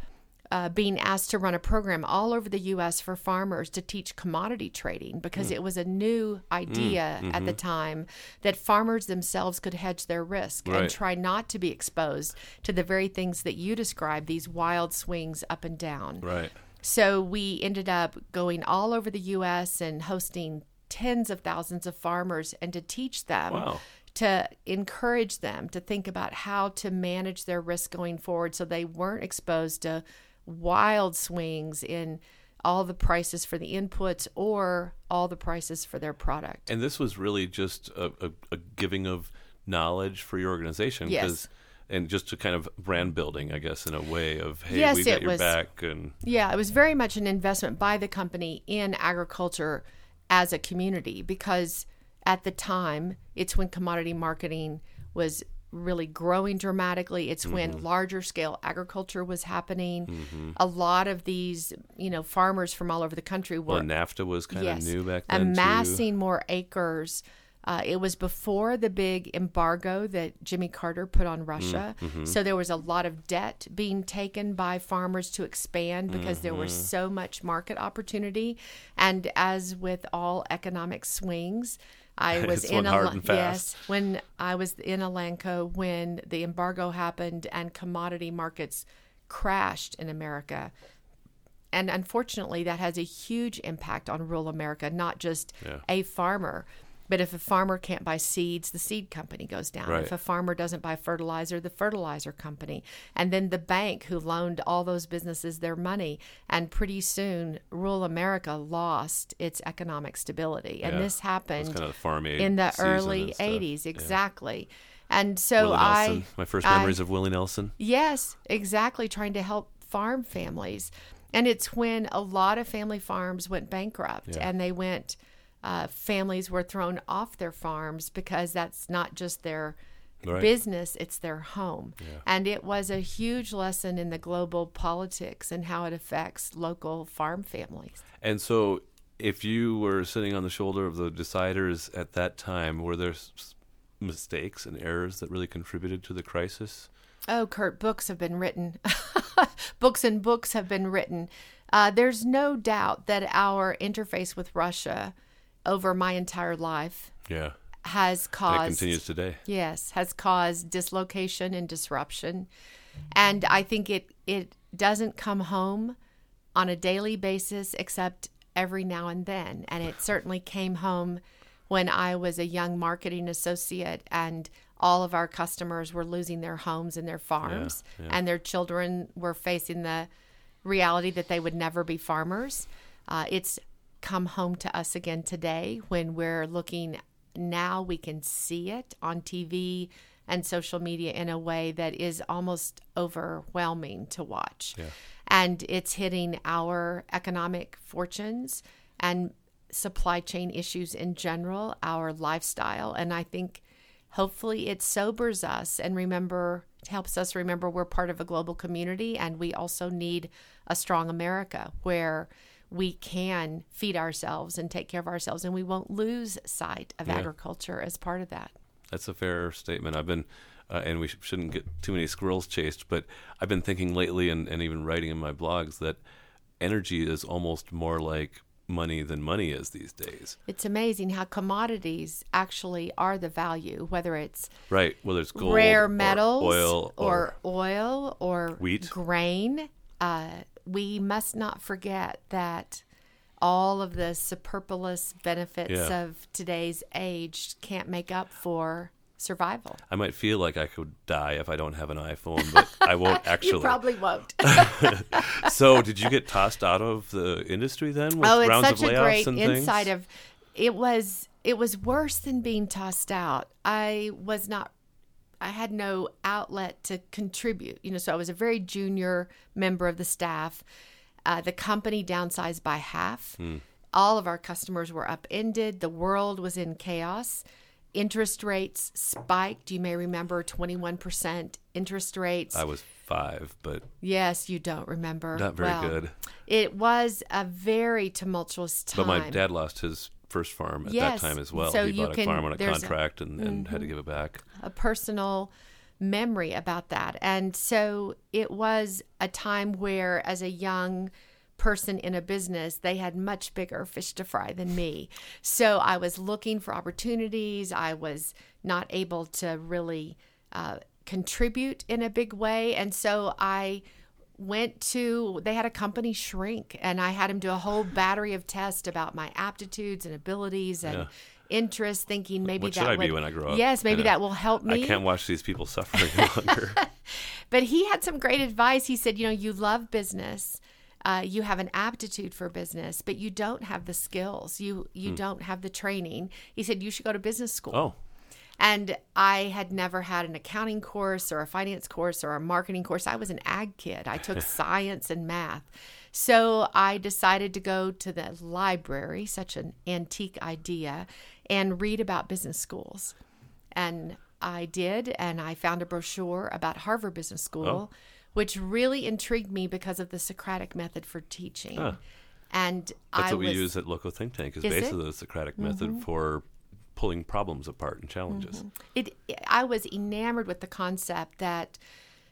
uh, being asked to run a program all over the U.S. for farmers to teach commodity trading because mm. it was a new idea mm. at the mm-hmm. time that farmers themselves could hedge their risk Right. and try not to be exposed to the very things that you described these wild swings up and down. Right. So we ended up going all over the U.S. and hosting tens of thousands of farmers and to teach them Wow. to encourage them to think about how to manage their risk going forward so they weren't exposed to wild swings in all the prices for the inputs or all the prices for their product. And this was really just a, a, a giving of knowledge for your organization. Yes. And just to kind of brand building, I guess, in a way of, hey, Yes, we got your was- back. And Yeah, it was very much an investment by the company in agriculture as a community because at the time, it's when commodity marketing was really growing dramatically. It's when Mm-hmm. larger scale agriculture was happening. A lot of these, you know, farmers from all over the country were well, NAFTA was kind yes, of new back then. too. amassing more acres. Uh, it was before the big embargo that Jimmy Carter put on Russia. So there was a lot of debt being taken by farmers to expand because there was so much market opportunity. And as with all economic swings, I was in one hard Al- and fast. yes when I was in Elanco when the embargo happened and commodity markets crashed in America and unfortunately that has a huge impact on rural america not just Yeah. a farmer but if a farmer can't buy seeds the seed company goes down Right. if a farmer doesn't buy fertilizer the fertilizer company and then the bank who loaned all those businesses their money and pretty soon rural america lost its economic stability and Yeah. this happened kind of the farm aid in the early and stuff. 80s Yeah. exactly and so i My first I- memories of Willie Nelson. Yes, exactly. Trying to help farm families. And it's when a lot of family farms went bankrupt Yeah. and they went, uh, families were thrown off their farms because that's not just their Right. business, it's their home. And it was a huge lesson in the global politics and how it affects local farm families. And so, if you were sitting on the shoulder of the deciders at that time, were there s- mistakes and errors that really contributed to the crisis? Oh, Kurt, books have been written. books and books have been written. Uh, there's no doubt that our interface with Russia over my entire life Yeah. has And it caused continues today. yes has caused dislocation and disruption and i think it it doesn't come home on a daily basis except every now and then and it certainly came home when i was a young marketing associate and all of our customers were losing their homes and their farms yeah. and their children were facing the reality that they would never be farmers uh, it's come home to us again today when we're looking now we can see it on TV and social media in a way that is almost overwhelming to watch. And it's hitting our economic fortunes and supply chain issues in general, our lifestyle. And I think hopefully it sobers us and remember helps us remember we're part of a global community and we also need a strong America where we can feed ourselves and take care of ourselves and we won't lose sight of Yeah. agriculture as part of that. That's a fair statement. I've been, uh, and we sh- shouldn't get too many squirrels chased, but I've been thinking lately and, and even writing in my blogs that energy is almost more like money than money is these days. It's amazing how commodities actually are the value, whether it's Right. Whether it's gold, rare or metals oil, or, oil or Wheat. grain. Uh, we must not forget that all of the superfluous benefits Yeah. of today's age can't make up for survival. I might feel like I could die if I don't have an iPhone, but I won't actually. You probably won't. so, did you get tossed out of the industry then? With oh, it's rounds such of a great insight of it was it was worse than being tossed out. I was not I had no outlet to contribute. You know, so I was a very junior member of the staff. Uh, the company downsized by half. Hmm. All of our customers were upended. The world was in chaos. Interest rates spiked. You may remember 21% interest rates. I was five, but yes, you don't remember. not very Well, good. It was a very tumultuous time. But my dad lost his first farm at Yes, that time as well. so he you bought a farm on a there's a- Mm-hmm. contract and, and had to give it back. a personal memory about that. And so it was a time where, as a young person in a business, they had much bigger fish to fry than me. So I was looking for opportunities. I was not able to really uh, contribute in a big way. And so I went to they had a company shrink and i had him do a whole battery of tests about my aptitudes and abilities and Yeah. interests thinking maybe What that should I would, be when I grow up? yes maybe that will help me I can't watch these people suffering longer. but he had some great advice. He said, you know, you love business. Uh, you have an aptitude for business, but you don't have the skills. You you don't have the training. He said you should go to business school. Hmm. oh, And I had never had an accounting course or a finance course or a marketing course. I was an ag kid. I took science and math. So I decided to go to the library, such an antique idea, and read about business schools. And I did, and I found a brochure about Harvard Business School, which really intrigued me because of the Socratic method for teaching. And that's I what we was, use at Loco Think Tank. Is, Is it? Mm-hmm. basically the Socratic method for pulling problems apart and challenges. Mm-hmm. it I was enamored with the concept that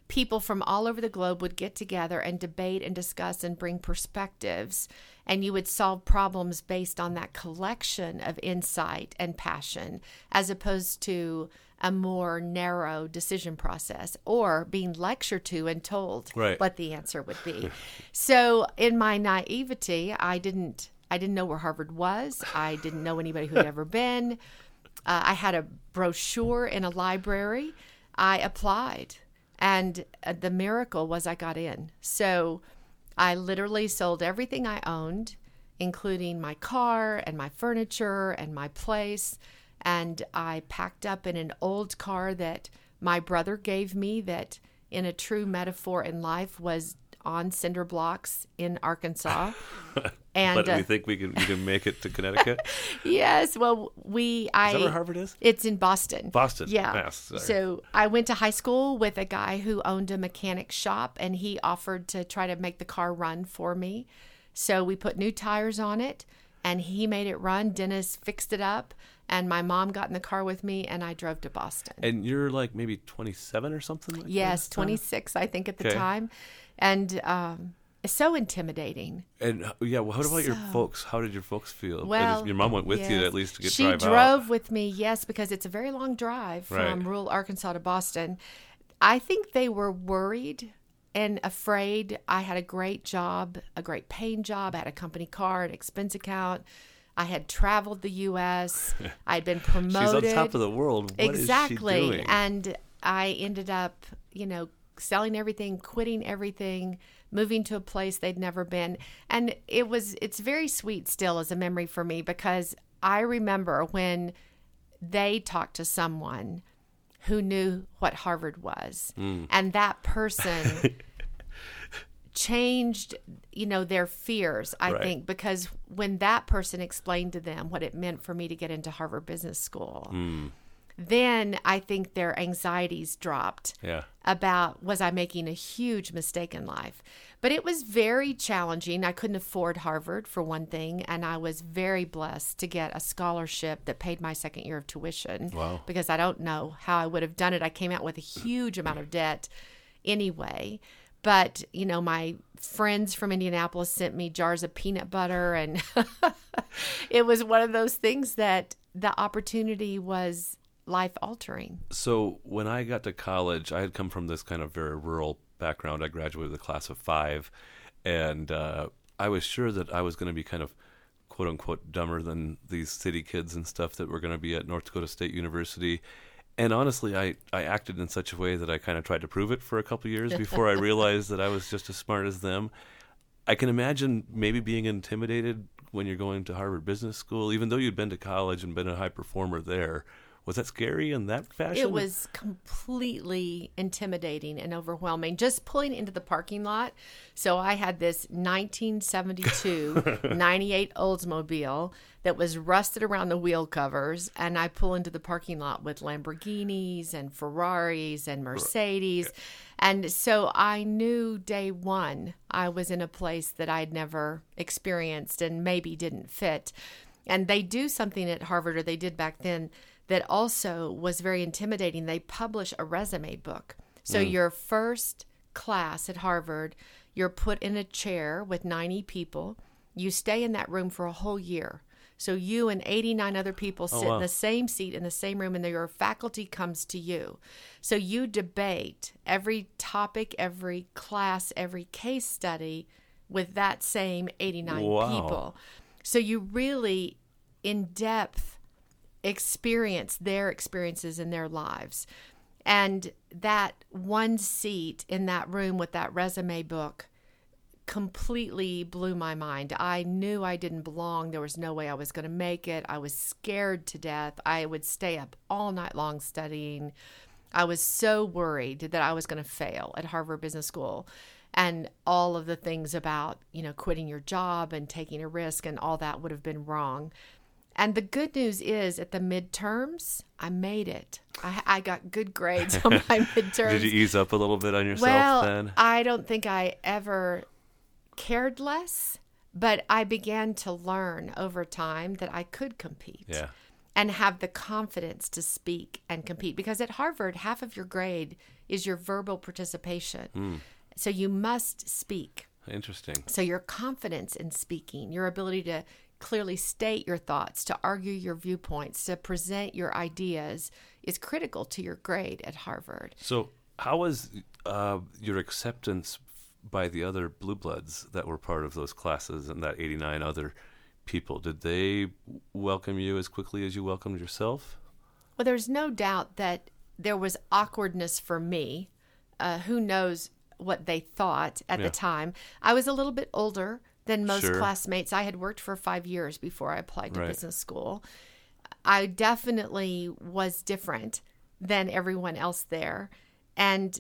people from all over the globe would get together and debate and discuss and bring perspectives and you would solve problems based on that collection of insight and passion as opposed to a more narrow decision process or being lectured to and told Right. what the answer would be. so in my naivety, I didn't I didn't know where Harvard was. I didn't know anybody who'd ever been. Uh, I had a brochure in a library. I applied, and uh, the miracle was I got in. So I literally sold everything I owned, including my car and my furniture and my place. And I packed up in an old car that my brother gave me, that in a true metaphor in life was on cinder blocks in Arkansas. And But uh, we think we can we can make it to Connecticut. yes, well, we I Is that where Harvard is? it's in Boston. Boston, Yeah. Mass. So I went to high school with a guy who owned a mechanic shop and he offered to try to make the car run for me. So we put new tires on it and he made it run. Dennis fixed it up and my mom got in the car with me and I drove to Boston. And you're like maybe 27 or something like yes, at 26 I think at the Okay. time. And um it's so intimidating. And uh, yeah, well, how about your folks? How did your folks feel? Well, your mom went with you at least to get she drive drove out. with me, yes, because it's a very long drive from Right. rural Arkansas to Boston. I think they were worried and afraid. I had a great job, a great paying job. I had a company car, an expense account. I had traveled the U.S. I had been promoted. She's on top of the world. What is exactly, she doing? and I ended up, you know, selling everything, quitting everything, moving to a place they'd never been, and it was it's very sweet still as a memory for me because I remember when they talked to someone who knew what Harvard was, Hmm. and that person changed you know their fears i Right. think because when that person explained to them what it meant for me to get into harvard business school Hmm. Then i think their anxieties dropped yeah. about was i making a huge mistake in life but it was very challenging i couldn't afford harvard for one thing and i was very blessed to get a scholarship that paid my second year of tuition Wow. because i don't know how i would have done it i came out with a huge amount of debt anyway But, you know, my friends from Indianapolis sent me jars of peanut butter, and it was one of those things that the opportunity was life altering. So when I got to college, I had come from this kind of very rural background. I graduated with a class of five, and uh, I was sure that I was going to be kind of quote unquote dumber than these city kids and stuff that were going to be at North Dakota State University. And honestly, I, I acted in such a way that I kind of tried to prove it for a couple years before I realized that I was just as smart as them. I can imagine maybe being intimidated when you're going to Harvard Business School, even though you'd been to college and been a high performer there. Was that scary in that fashion? It was completely intimidating and overwhelming. Just pulling into the parking lot. So I had this 1972 98 Oldsmobile that was rusted around the wheel covers, and I pull into the parking lot with Lamborghinis and Ferraris and Mercedes. And so I knew day one I was in a place that I'd never experienced and maybe didn't fit. And they do something at Harvard, or they did back then that also was very intimidating. They publish a resume book. So mm. your first class at Harvard, you're put in a chair with 90 people. You stay in that room for a whole year. So you and 89 other people oh, sit wow. in the same seat in the same room and your faculty comes to you. So you debate every topic, every class, every case study with that same 89 Wow. people. So you really in depth experience their experiences in their lives. And that one seat in that room with that resume book completely blew my mind. I knew I didn't belong. There was no way I was going to make it. I was scared to death. I would stay up all night long studying. I was so worried that I was going to fail at Harvard Business School and all of the things about, you know, quitting your job and taking a risk and all that would have been wrong. And the good news is at the midterms, I made it. I, I got good grades on my midterms. Did you ease up a little bit on yourself well, then? I don't think I ever cared less, but I began to learn over time that I could compete Yeah. and have the confidence to speak and compete. Because at Harvard, half of your grade is your verbal participation. Hmm. So you must speak. Interesting. So your confidence in speaking, your ability to clearly state your thoughts, to argue your viewpoints, to present your ideas is critical to your grade at Harvard. So, how was uh, your acceptance by the other blue bloods that were part of those classes and that 89 other people? Did they welcome you as quickly as you welcomed yourself? Well, there's no doubt that there was awkwardness for me. Uh, who knows what they thought at Yeah. the time? I was a little bit older than most Sure. classmates. I had worked for five years before I applied to Right. business school. I definitely was different than everyone else there. And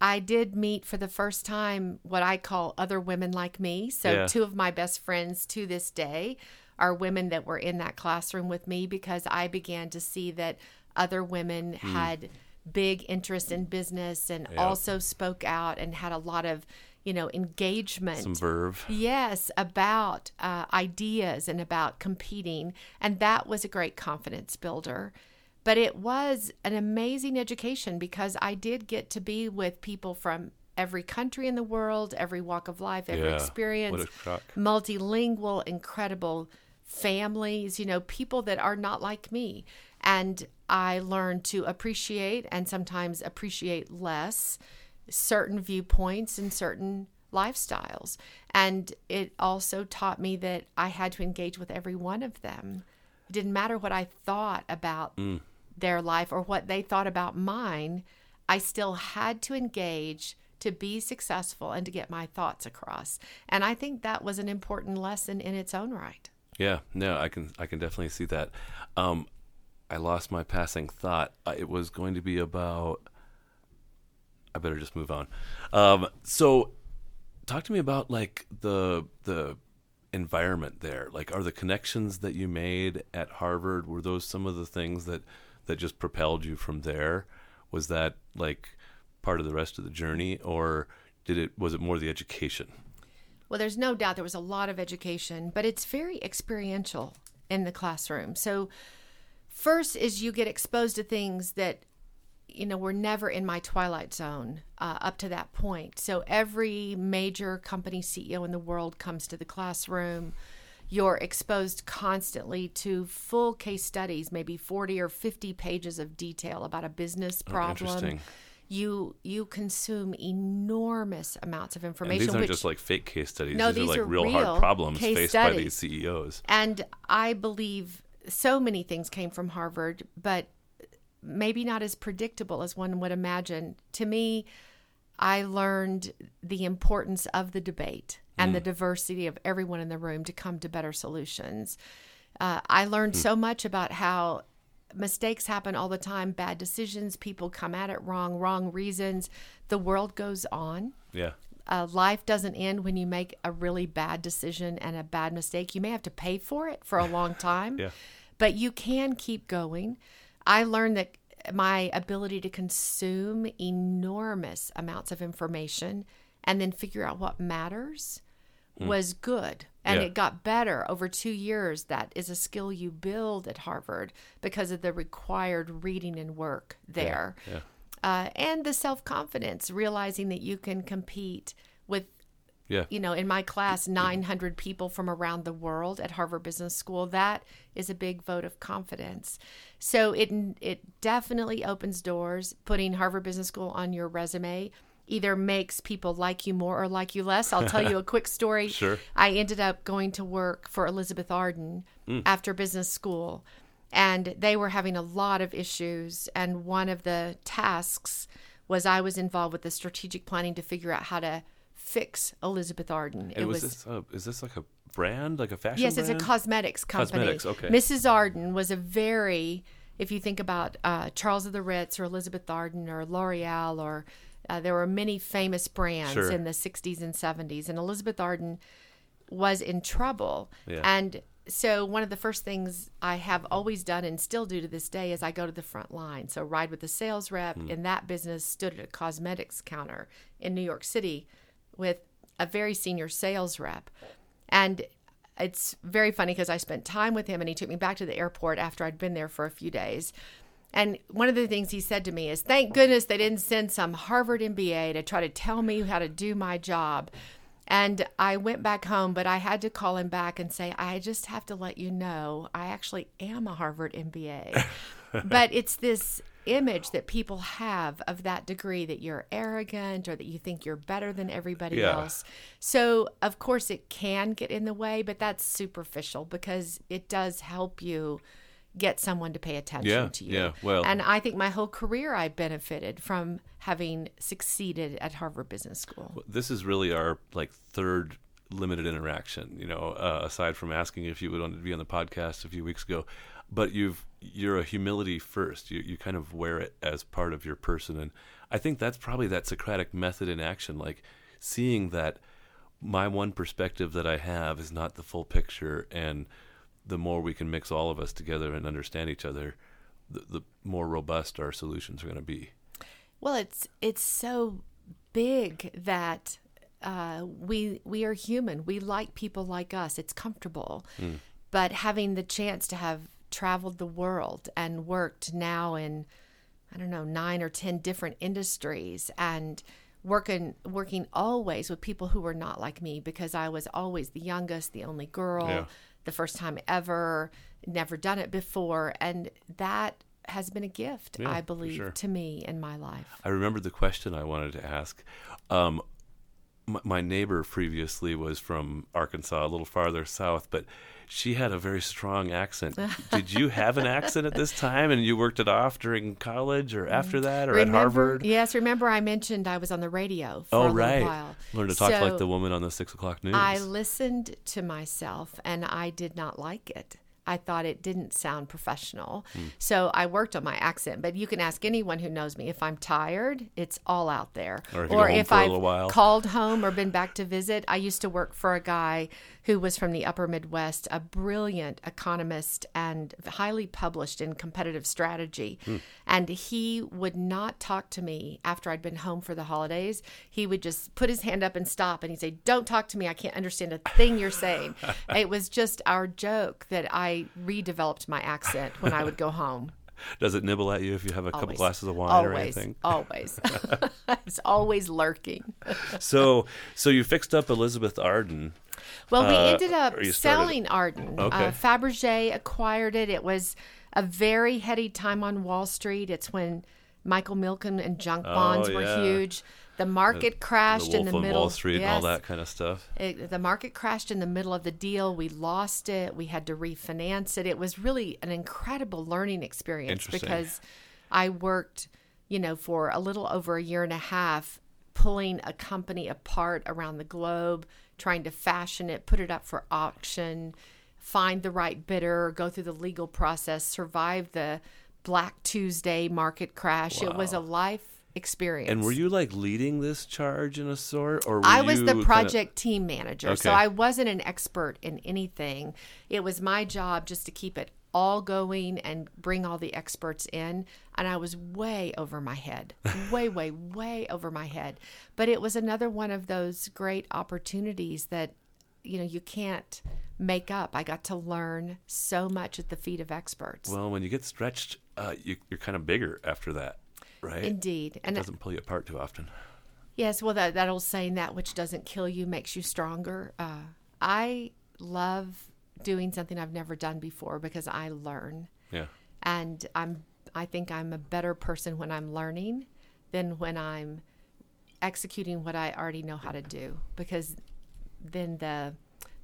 I did meet for the first time what I call other women like me. So, Yeah. two of my best friends to this day are women that were in that classroom with me because I began to see that other women Hmm. had big interest in business and also spoke out and had a lot of, you know, engagement. Some verve. Yes, about uh, ideas and about competing. And that was a great confidence builder. But it was an amazing education because I did get to be with people from every country in the world, every walk of life, every Yeah, experience, what a shock. multilingual, incredible families, you know, people that are not like me. And I learned to appreciate and sometimes appreciate less certain viewpoints and certain lifestyles. And it also taught me that I had to engage with every one of them. It didn't matter what I thought about their life or what they thought about mine, I still had to engage to be successful and to get my thoughts across. And I think that was an important lesson in its own right. Yeah, no, I can I can definitely see that. Um, I lost my passing thought. Uh, It was going to be about. I better just move on. Um, so, talk to me about like the the environment there. Like, are the connections that you made at Harvard were those some of the things that that just propelled you from there? Was that like part of the rest of the journey, or did it was it more the education? Well, there's no doubt there was a lot of education, but it's very experiential in the classroom. So, first is you get exposed to things that you know, were never in my twilight zone uh, up to that point. So every major company CEO in the world comes to the classroom. You're exposed constantly to full case studies, maybe 40 or 50 pages of detail about a business problem. Oh, interesting. you you consume enormous amounts of And information. these aren't which, just like fake case studies. No, these, these are like are real, real hard problems faced by these CEOs. and I believe so many things came from Harvard, but maybe not as predictable as one would imagine. To me, I learned the importance of the debate and the diversity of everyone in the room to come to better solutions. Uh, I learned so much about how mistakes happen all the time, bad decisions, people come at it wrong, wrong reasons. The world goes on Yeah. uh, life doesn't end when you make a really bad decision and a bad mistake. You may have to pay for it for a long time, Yeah. but you can keep going. I learned that my ability to consume enormous amounts of information and then figure out what matters was good. And Yeah. it got better over two years. That is a skill you build at Harvard because of the required reading and work there Yeah. uh, and the self confidence, realizing that you can compete with, Yeah. you know, in my class, 900 people from around the world at Harvard Business School. That is a big vote of confidence. So it it definitely opens doors. Putting Harvard Business School on your resume either makes people like you more or like you less. I'll tell you a quick story. Sure. I ended up going to work for Elizabeth Arden mm. after business school, and they were having a lot of issues. And one of the tasks was I was involved with the strategic planning to figure out how to fix Elizabeth Arden. And was, this uh, is this like a brand, like a fashion? Yes, it's a cosmetics company. Cosmetics, okay. Mrs. Arden was a very, if you think about uh, Charles of the Ritz or Elizabeth Arden or L'Oreal or uh, there were many famous brands Sure. in the 60s and 70s, and Elizabeth Arden was in trouble. Yeah. And so one of the first things I have always done and still do to this day is I go to the front line. So ride with the sales rep Hmm. in that business, stood at a cosmetics counter in New York City with a very senior sales rep. And it's very funny because I spent time with him and he took me back to the airport after I'd been there for a few days. And one of the things he said to me is, Thank goodness they didn't send some Harvard MBA to try to tell me how to do my job. And I went back home, but I had to call him back and say, I just have to let you know I actually am a Harvard MBA. but it's this image that people have of that degree that you're arrogant or that you think you're better than everybody Yeah. else. So, of course, it can get in the way, but that's superficial because it does help you get someone to pay attention Yeah, to you. yeah, well- and I think my whole career I benefited from having succeeded at Harvard Business School. This is really our like third limited interaction. You know, uh, aside from asking if you would want to be on the podcast a few weeks ago, but you've you're a humility first. You you kind of wear it as part of your person, and I think that's probably that Socratic method in action, like seeing that my one perspective that I have is not the full picture, and the more we can mix all of us together and understand each other, the, the more robust our solutions are going to be. Well, it's it's so big that uh, we we are human. We like people like us. It's comfortable, but having the chance to have traveled the world and worked now in I don't know nine or ten different industries and working working always with people who were not like me because I was always the youngest, the only girl, Yeah. the first time ever, never done it before, and that has been a gift, Yeah, I believe, sure. to me in my life. I remember the question I wanted to ask. Um, my, my neighbor previously was from Arkansas, a little farther south, but she had a very strong accent. Did you have an accent at this time, and you worked it off during college or after that, or at Harvard? Yes, remember I mentioned I was on the radio for oh, a right. while. Learn to talk So like the woman on the six o'clock news. I listened to myself and I did not like it. I thought it didn't sound professional. Hmm. So I worked on my accent. But you can ask anyone who knows me if I'm tired, it's all out there. Or if you go home for a I've while. called home or been back to visit. I used to work for a guy who was from the upper Midwest, a brilliant economist and highly published in competitive strategy. Hmm. And he would not talk to me after I'd been home for the holidays. He would just put his hand up and stop and he'd say, Don't talk to me. I can't understand a thing you're saying. it was just our joke that I redeveloped my accent when I would go home. Does it nibble at you if you have a couple glasses of wine always, or anything? always. it's always lurking. So, so you fixed up Elizabeth Arden. Well, we Uh, ended up or you started- selling Arden. Okay. Uh, Fabergé acquired it. It was a very heady time on Wall Street. It's when Michael Milken and junk bonds were Oh, yeah. huge. The market crashed the in the middle. Wall Street and all that kind of stuff. It, the market crashed in the middle of the deal. We lost it. We had to refinance it. It was really an incredible learning experience because I worked, you know, for a little over a year and a half pulling a company apart around the globe, trying to fashion it, put it up for auction, find the right bidder, go through the legal process, survive the Black Tuesday market crash. It was a life experience. And were you like leading this charge in a sort, or were I was the kinda- project team manager, so I wasn't an expert in anything. It was my job just to keep it all going and bring all the experts in. And I was way over my head, way, way, way over my head. But it was another one of those great opportunities that, you know, you can't make up. I got to learn so much at the feet of experts. Well, when you get stretched, uh, you, you're kind of bigger after that, right? Indeed. It doesn't pull you apart too often. Yes, well, that, that old saying, that which doesn't kill you makes you stronger. Uh, I love doing something I've never done before because I learn. Yeah. And I'm, I think I'm a better person when I'm learning than when I'm executing what I already know how to do because then the,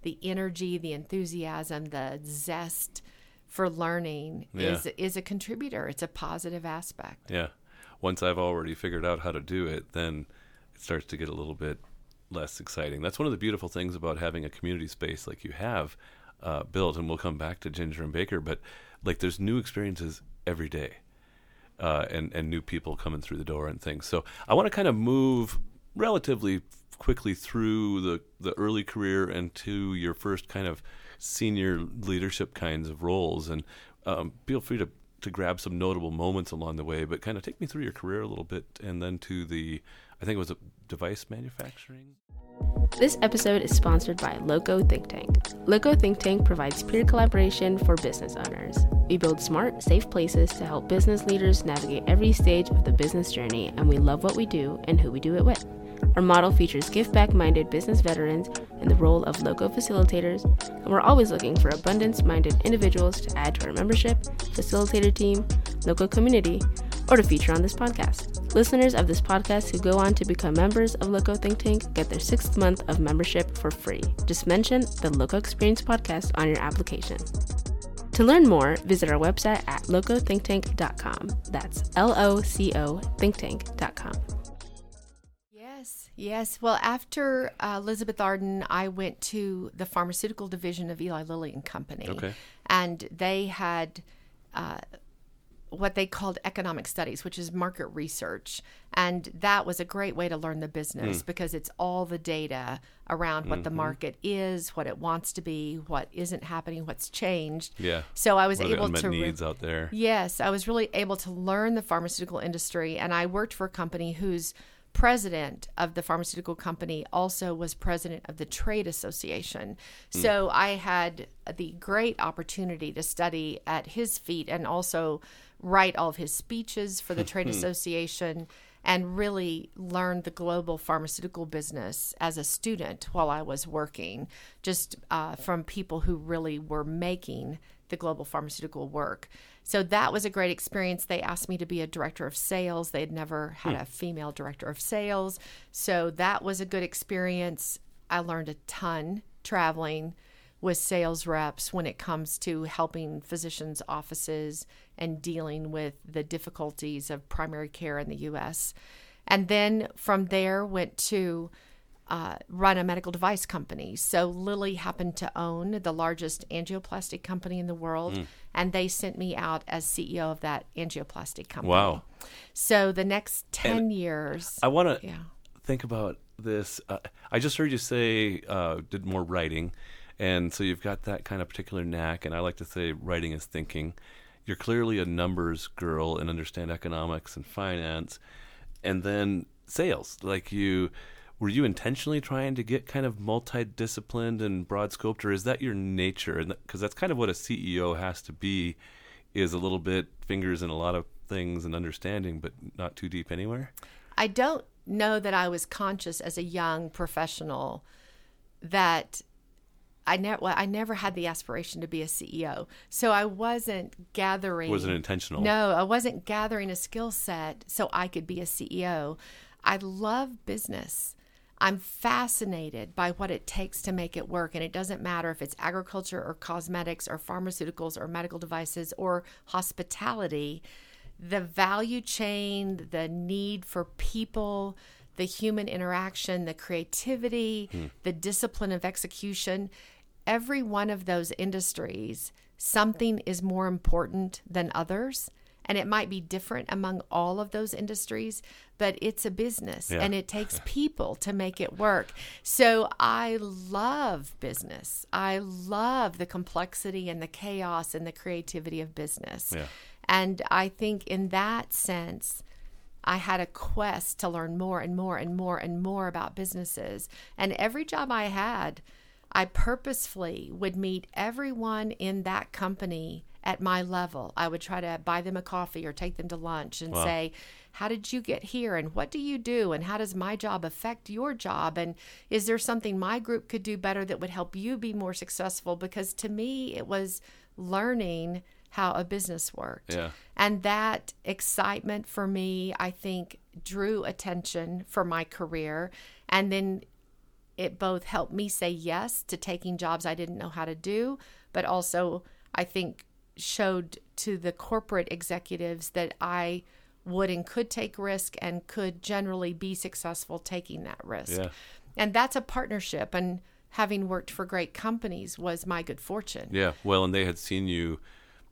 the energy, the enthusiasm, the zest for learning Yeah. is, is a contributor. It's a positive aspect. Yeah. Once I've already figured out how to do it, then it starts to get a little bit less exciting. That's one of the beautiful things about having a community space like you have uh, built, and we'll come back to Ginger and Baker, but like there's new experiences every day. Uh, and and new people coming through the door and things. So I want to kind of move relatively quickly through the the early career and to your first kind of senior leadership kinds of roles. And um, feel free to to grab some notable moments along the way, but kind of take me through your career a little bit, and then to the I think it was a device manufacturing. This episode is sponsored by Loco Think Tank. Loco Think Tank provides peer collaboration for business owners. We build smart, safe places to help business leaders navigate every stage of the business journey, and we love what we do and who we do it with. Our model features give back minded business veterans in the role of loco facilitators, and we're always looking for abundance minded individuals to add to our membership, facilitator team, local community, or to feature on this podcast. Listeners of this podcast who go on to become members of Loco Think Tank get their sixth month of membership for free. Just mention the Loco Experience podcast on your application. To learn more, visit our website at locothinktank.com. That's L O C O thinktank.com. Yes. Well, after uh, Elizabeth Arden, I went to the pharmaceutical division of Eli Lilly and Company. Okay. And they had uh, what they called economic studies, which is market research. And that was a great way to learn the business Hmm. because it's all the data around what the Mm-hmm. market is, what it wants to be, what isn't happening, what's changed. Yeah. So I was What the able to. re- needs out there. Yes, I was really able to learn the pharmaceutical industry, and I worked for a company whose president of the pharmaceutical company also was president of the trade association. Hmm. So I had the great opportunity to study at his feet and also write all of his speeches for the trade association and really learned the global pharmaceutical business as a student while I was working, just uh, from people who really were making the global pharmaceutical work. So that was a great experience. They asked me to be a director of sales. They had never had a female director of sales. So that was a good experience. I learned a ton traveling with sales reps when it comes to helping physicians' offices and dealing with the difficulties of primary care in the US. And then from there went to uh, run a medical device company. So Lilly happened to own the largest angioplastic company in the world, Mm. and they sent me out as CEO of that angioplastic company. Wow. So the next ten years, I want to yeah, think about this. Uh, I just heard you say uh, did more writing, and so you've got that kind of particular knack. And I like to say writing is thinking. You're clearly a numbers girl and understand economics and finance, and then sales. Like you, were you intentionally trying to get kind of multidisciplined and broad scoped, or is that your nature? Because that's kind of what a CEO has to be is a little bit fingers in a lot of things and understanding, but not too deep anywhere? I don't know that I was conscious as a young professional that I never well, I never had the aspiration to be a CEO. So I wasn't gathering Wasn't intentional. No, I wasn't gathering a skill set so I could be a CEO. I love business. I'm fascinated by what it takes to make it work. And it doesn't matter if it's agriculture or cosmetics or pharmaceuticals or medical devices or hospitality. The value chain, the need for people, the human interaction, the creativity, hmm. the discipline of execution, every one of those industries, something is more important than others. And it might be different among all of those industries, but it's a business Yeah. and it takes people to make it work. So I love business. I love the complexity and the chaos and the creativity of business. Yeah. And I think in that sense, I had a quest to learn more and more and more and more about businesses. And every job I had, I purposefully would meet everyone in that company at my level. I would try to buy them a coffee or take them to lunch and Wow. say, How did you get here? And what do you do? And how does my job affect your job? And is there something my group could do better that would help you be more successful? Because to me, it was learning how a business worked. Yeah. And that excitement for me, I think, drew attention for my career. And then it both helped me say yes to taking jobs I didn't know how to do, but also I think showed to the corporate executives that I would and could take risk and could generally be successful taking that risk. Yeah. And that's a partnership and having worked for great companies was my good fortune. Yeah. Well, and they had seen you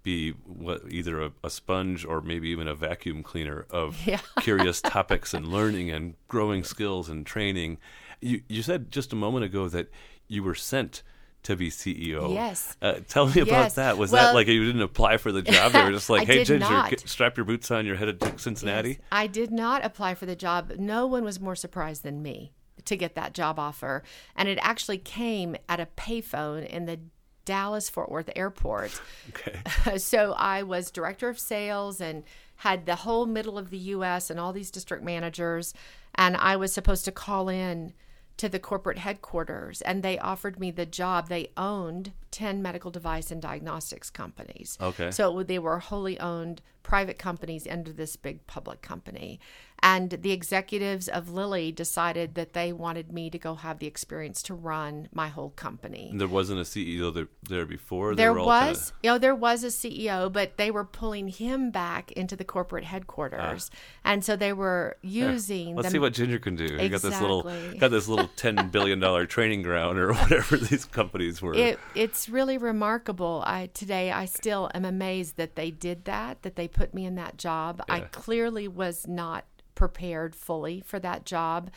be what either a, a sponge or maybe even a vacuum cleaner of Yeah. curious topics and learning and growing skills and training. You you said just a moment ago that you were sent to be CEO. Yes. Uh, tell me about Yes. that. Was Well- that like you didn't apply for the job? They were just like, "Hey, Ginger, get, strap your boots on. You're headed to Cincinnati." Yes. I did not apply for the job. No one was more surprised than me to get that job offer. And it actually came at a payphone in the Dallas Fort Worth airport. Okay. so I was director of sales and had the whole middle of the US and all these district managers. And I was supposed to call in to the corporate headquarters and they offered me the job. They owned 10 medical device and diagnostics companies. Okay. So they were wholly owned private companies into this big public company. And the executives of Lilly decided that they wanted me to go have the experience to run my whole company. And there wasn't a CEO there, there before. They There was, kinda- you know, there was a CEO, but they were pulling him back into the corporate headquarters, and so they were using. Ah. Let's see what Ginger can do. You got this little, got this little ten billion dollar training ground or whatever these companies were. It, it's really remarkable. I today I still am amazed that they did that. That they put me in that job. I clearly was not prepared fully for that job,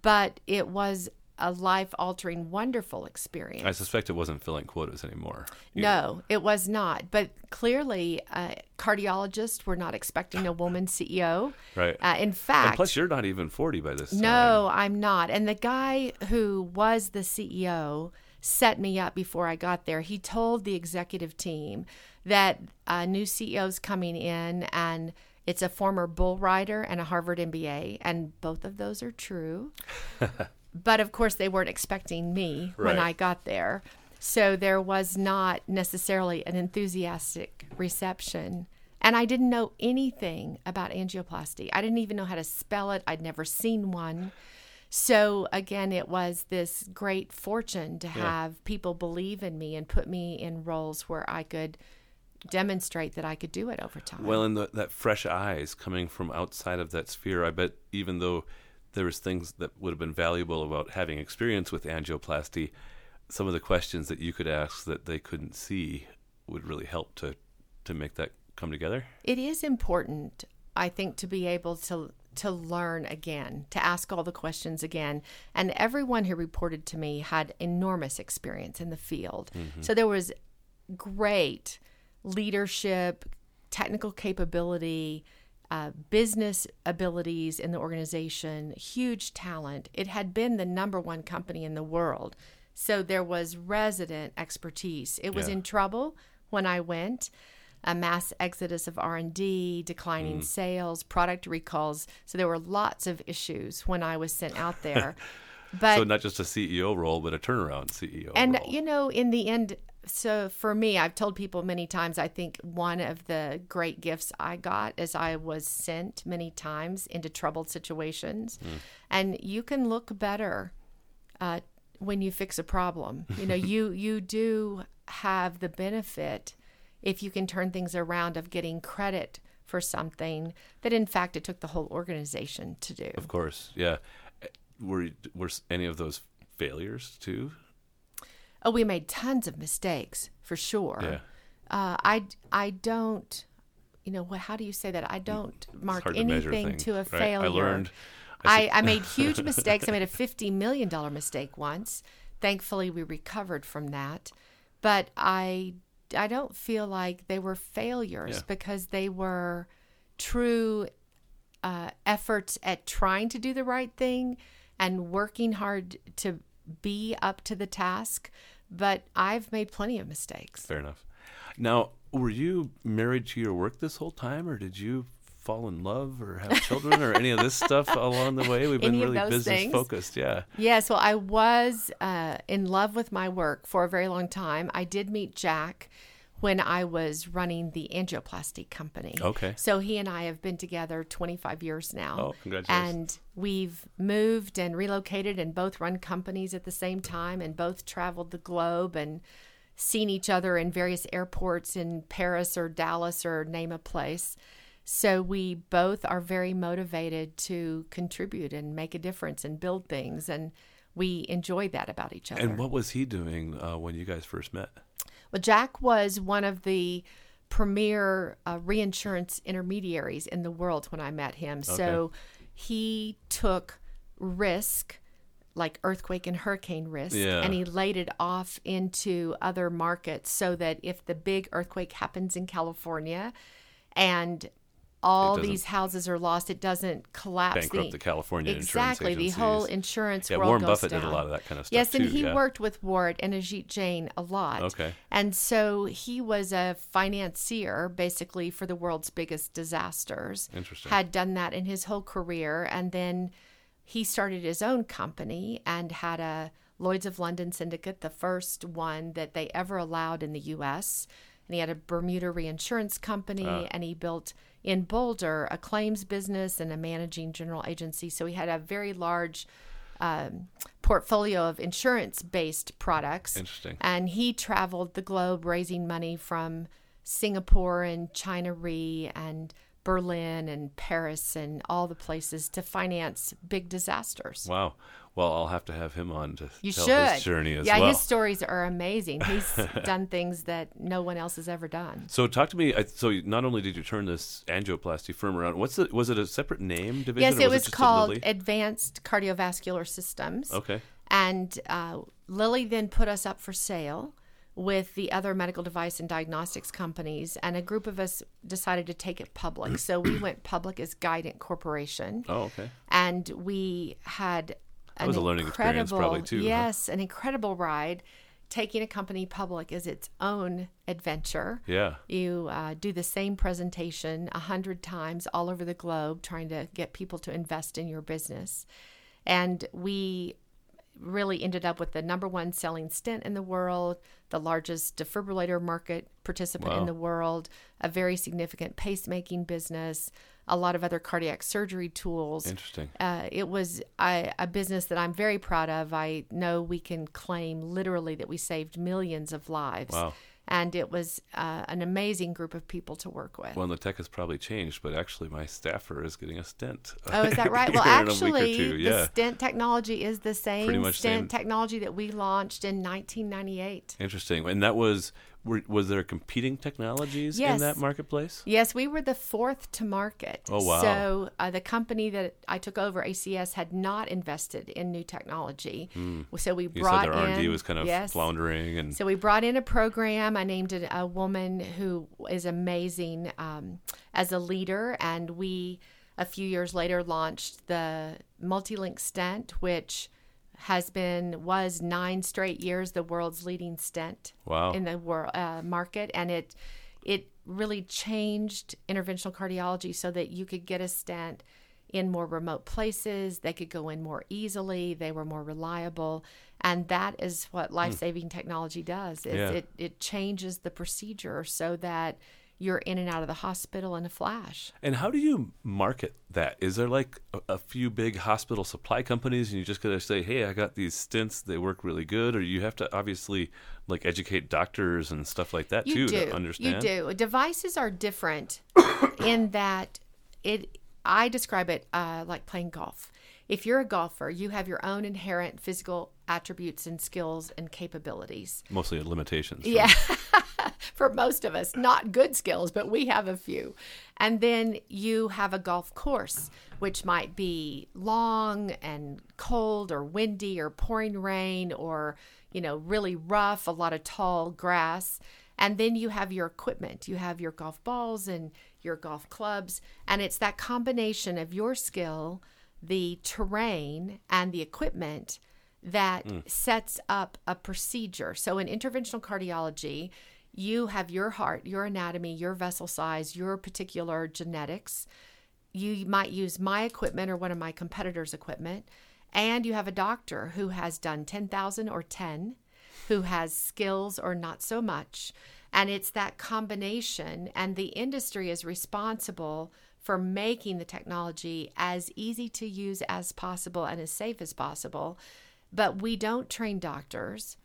but it was a life altering, wonderful experience. I suspect it wasn't filling quotas anymore. You- No, it was not. But clearly, uh, cardiologists were not expecting a woman CEO. Right. Uh, in And fact, plus, you're not even forty by this time. no, I'm not. And the guy who was the CEO set me up before I got there. He told the executive team that a new CEO's coming in and it's a former bull rider and a Harvard MBA, and both of those are true. but of course, they weren't expecting me when I got there. So there was not necessarily an enthusiastic reception. And I didn't know anything about angioplasty. I didn't even know how to spell it. I'd never seen one. So again, it was this great fortune to have people believe in me and put me in roles where I could demonstrate that I could do it over time. Well, and the, that fresh eyes coming from outside of that sphere, I bet even though there was things that would have been valuable about having experience with angioplasty, some of the questions that you could ask that they couldn't see would really help to to make that come together. it is important i think to be able to to learn again to ask all the questions again and everyone who reported to me had enormous experience in the field mm-hmm. so there was great leadership technical capability uh, business abilities in the organization huge talent it had been the number one company in the world so there was resident expertise it was Yeah. in trouble when i went a mass exodus of R&D, declining sales, product recalls. So there were lots of issues when I was sent out there. But so not just a CEO role, but a turnaround CEO and role. you know, in the end, so for me, I've told people many times. I think one of the great gifts I got is I was sent many times into troubled situations, and you can look better uh, when you fix a problem. You know, you you do have the benefit if you can turn things around of getting credit for something that in fact it took the whole organization to do. Of course, yeah. Were were any of those failures too? Oh, we made tons of mistakes for sure. Yeah. Uh, I I don't, you know. How do you say that? I don't mark hard to anything to a right? I failure. learned- I, I made huge mistakes. I made a fifty million dollar mistake once. Thankfully, we recovered from that. But I I don't feel like they were failures Yeah. because they were true uh, efforts at trying to do the right thing and working hard to be up to the task. But I've made plenty of mistakes. Fair enough. Now, were you married to your work this whole time, or did you fall in love or have children or any of this stuff along the way? We've been really business things? focused. Yeah. Yes, well, I was uh, in love with my work for a very long time. I did meet Jack when I was running the angioplasty company. Okay. So he and I have been together 25 years now. Oh, congratulations. And we've moved and relocated and both run companies at the same time and both traveled the globe and seen each other in various airports in Paris or Dallas or name a place. So we both are very motivated to contribute and make a difference and build things and we enjoy that about each other. And what was he doing uh, when you guys first met? Well, Jack was one of the premier uh, reinsurance intermediaries in the world when I met him. So he took risk, like earthquake and hurricane risk, Yeah. and he laid it off into other markets so that if the big earthquake happens in California and all these houses are lost, it doesn't collapse Bankrupt the California insurance exactly the whole insurance Yeah, world Warren Buffett down. did a lot of that kind of stuff Yes, and too, he yeah. worked with Ward and Ajit Jain a lot. Okay. And so he was a financier basically for the world's biggest disasters. Interesting. Had done that in his whole career. And then he started his own company and had a Lloyd's of London syndicate, the first one that they ever allowed in the US. And he had a Bermuda reinsurance company Ah. and he built in Boulder a claims business and a managing general agency. So he had a very large um, portfolio of insurance based products. Interesting. And he traveled the globe raising money from Singapore and China Re and Berlin and Paris and all the places to finance big disasters. Wow. Well, I'll have to have him on to You tell should. his journey as yeah, well. Yeah, his stories are amazing. He's done things that no one else has ever done. So talk to me. So not only did you turn this angioplasty firm around, what's the was it a separate name division? Yes, it was just a called Advanced Cardiovascular Systems. Okay. And uh, Lilly then put us up for sale with the other medical device and diagnostics companies, and a group of us decided to take it public. so we went public as Guidant Corporation, Oh, okay. and we had an was a learning experience probably, too, huh? Yes, an incredible ride. Taking a company public is its own adventure. Yeah. You uh, do the same presentation a hundred times all over the globe, trying to get people to invest in your business. And we really ended up with the number one selling stent in the world, the largest defibrillator market participant Wow. in the world, a very significant pacemaking business, a lot of other cardiac surgery tools. Interesting. Uh, it was a, a business that I'm very proud of. I know we can claim literally that we saved millions of lives. Wow. And it was uh, an amazing group of people to work with. Well, and the tech has probably changed, but actually, my staffer is getting a stent. Oh, is that right? Well, here in a week or actually, two. the yeah. stent technology is the same much stent same. technology that we launched in 1998. Interesting. And that was were, was there competing technologies in that marketplace? Yes, we were the fourth to market. Oh, wow. So uh, the company that I took over, ACS, had not invested in new technology. So we Hmm. You brought said their R and D was kind of yes. floundering, and So we brought in a program. I named it a woman who is amazing um, as a leader, and we a few years later launched the multi-link stent, which has been was nine straight years the world's leading stent Wow. in the world uh, market, and it it really changed interventional cardiology so that you could get a stent in more remote places. They could go in more easily. They were more reliable. And that is what life saving technology does. Is Yeah. it, it changes the procedure so that you're in and out of the hospital in a flash. And how do you market that? Is there like a, a few big hospital supply companies, and you just gotta say, "Hey, I got these stents; they work really good," or you have to obviously like educate doctors and stuff like that You too do. to understand. You do. Devices are different in that it. I describe it uh, like playing golf. If you're a golfer, you have your own inherent physical attributes and skills and capabilities. Mostly limitations. Yeah. For most of us, not good skills, but we have a few. And then you have a golf course, which might be long and cold or windy or pouring rain or, you know, really rough, a lot of tall grass. And then you have your equipment. You have your golf balls and your golf clubs. And it's that combination of your skill, the terrain, and the equipment that mm. sets up a procedure. So in interventional cardiology, you have your heart, your anatomy, your vessel size, your particular genetics. You might use my equipment or one of my competitors' equipment, and you have a doctor who has done 10,000 or 10, who has skills or not so much. And it's that combination, and the industry is responsible for making the technology as easy to use as possible and as safe as possible. But we don't train doctors.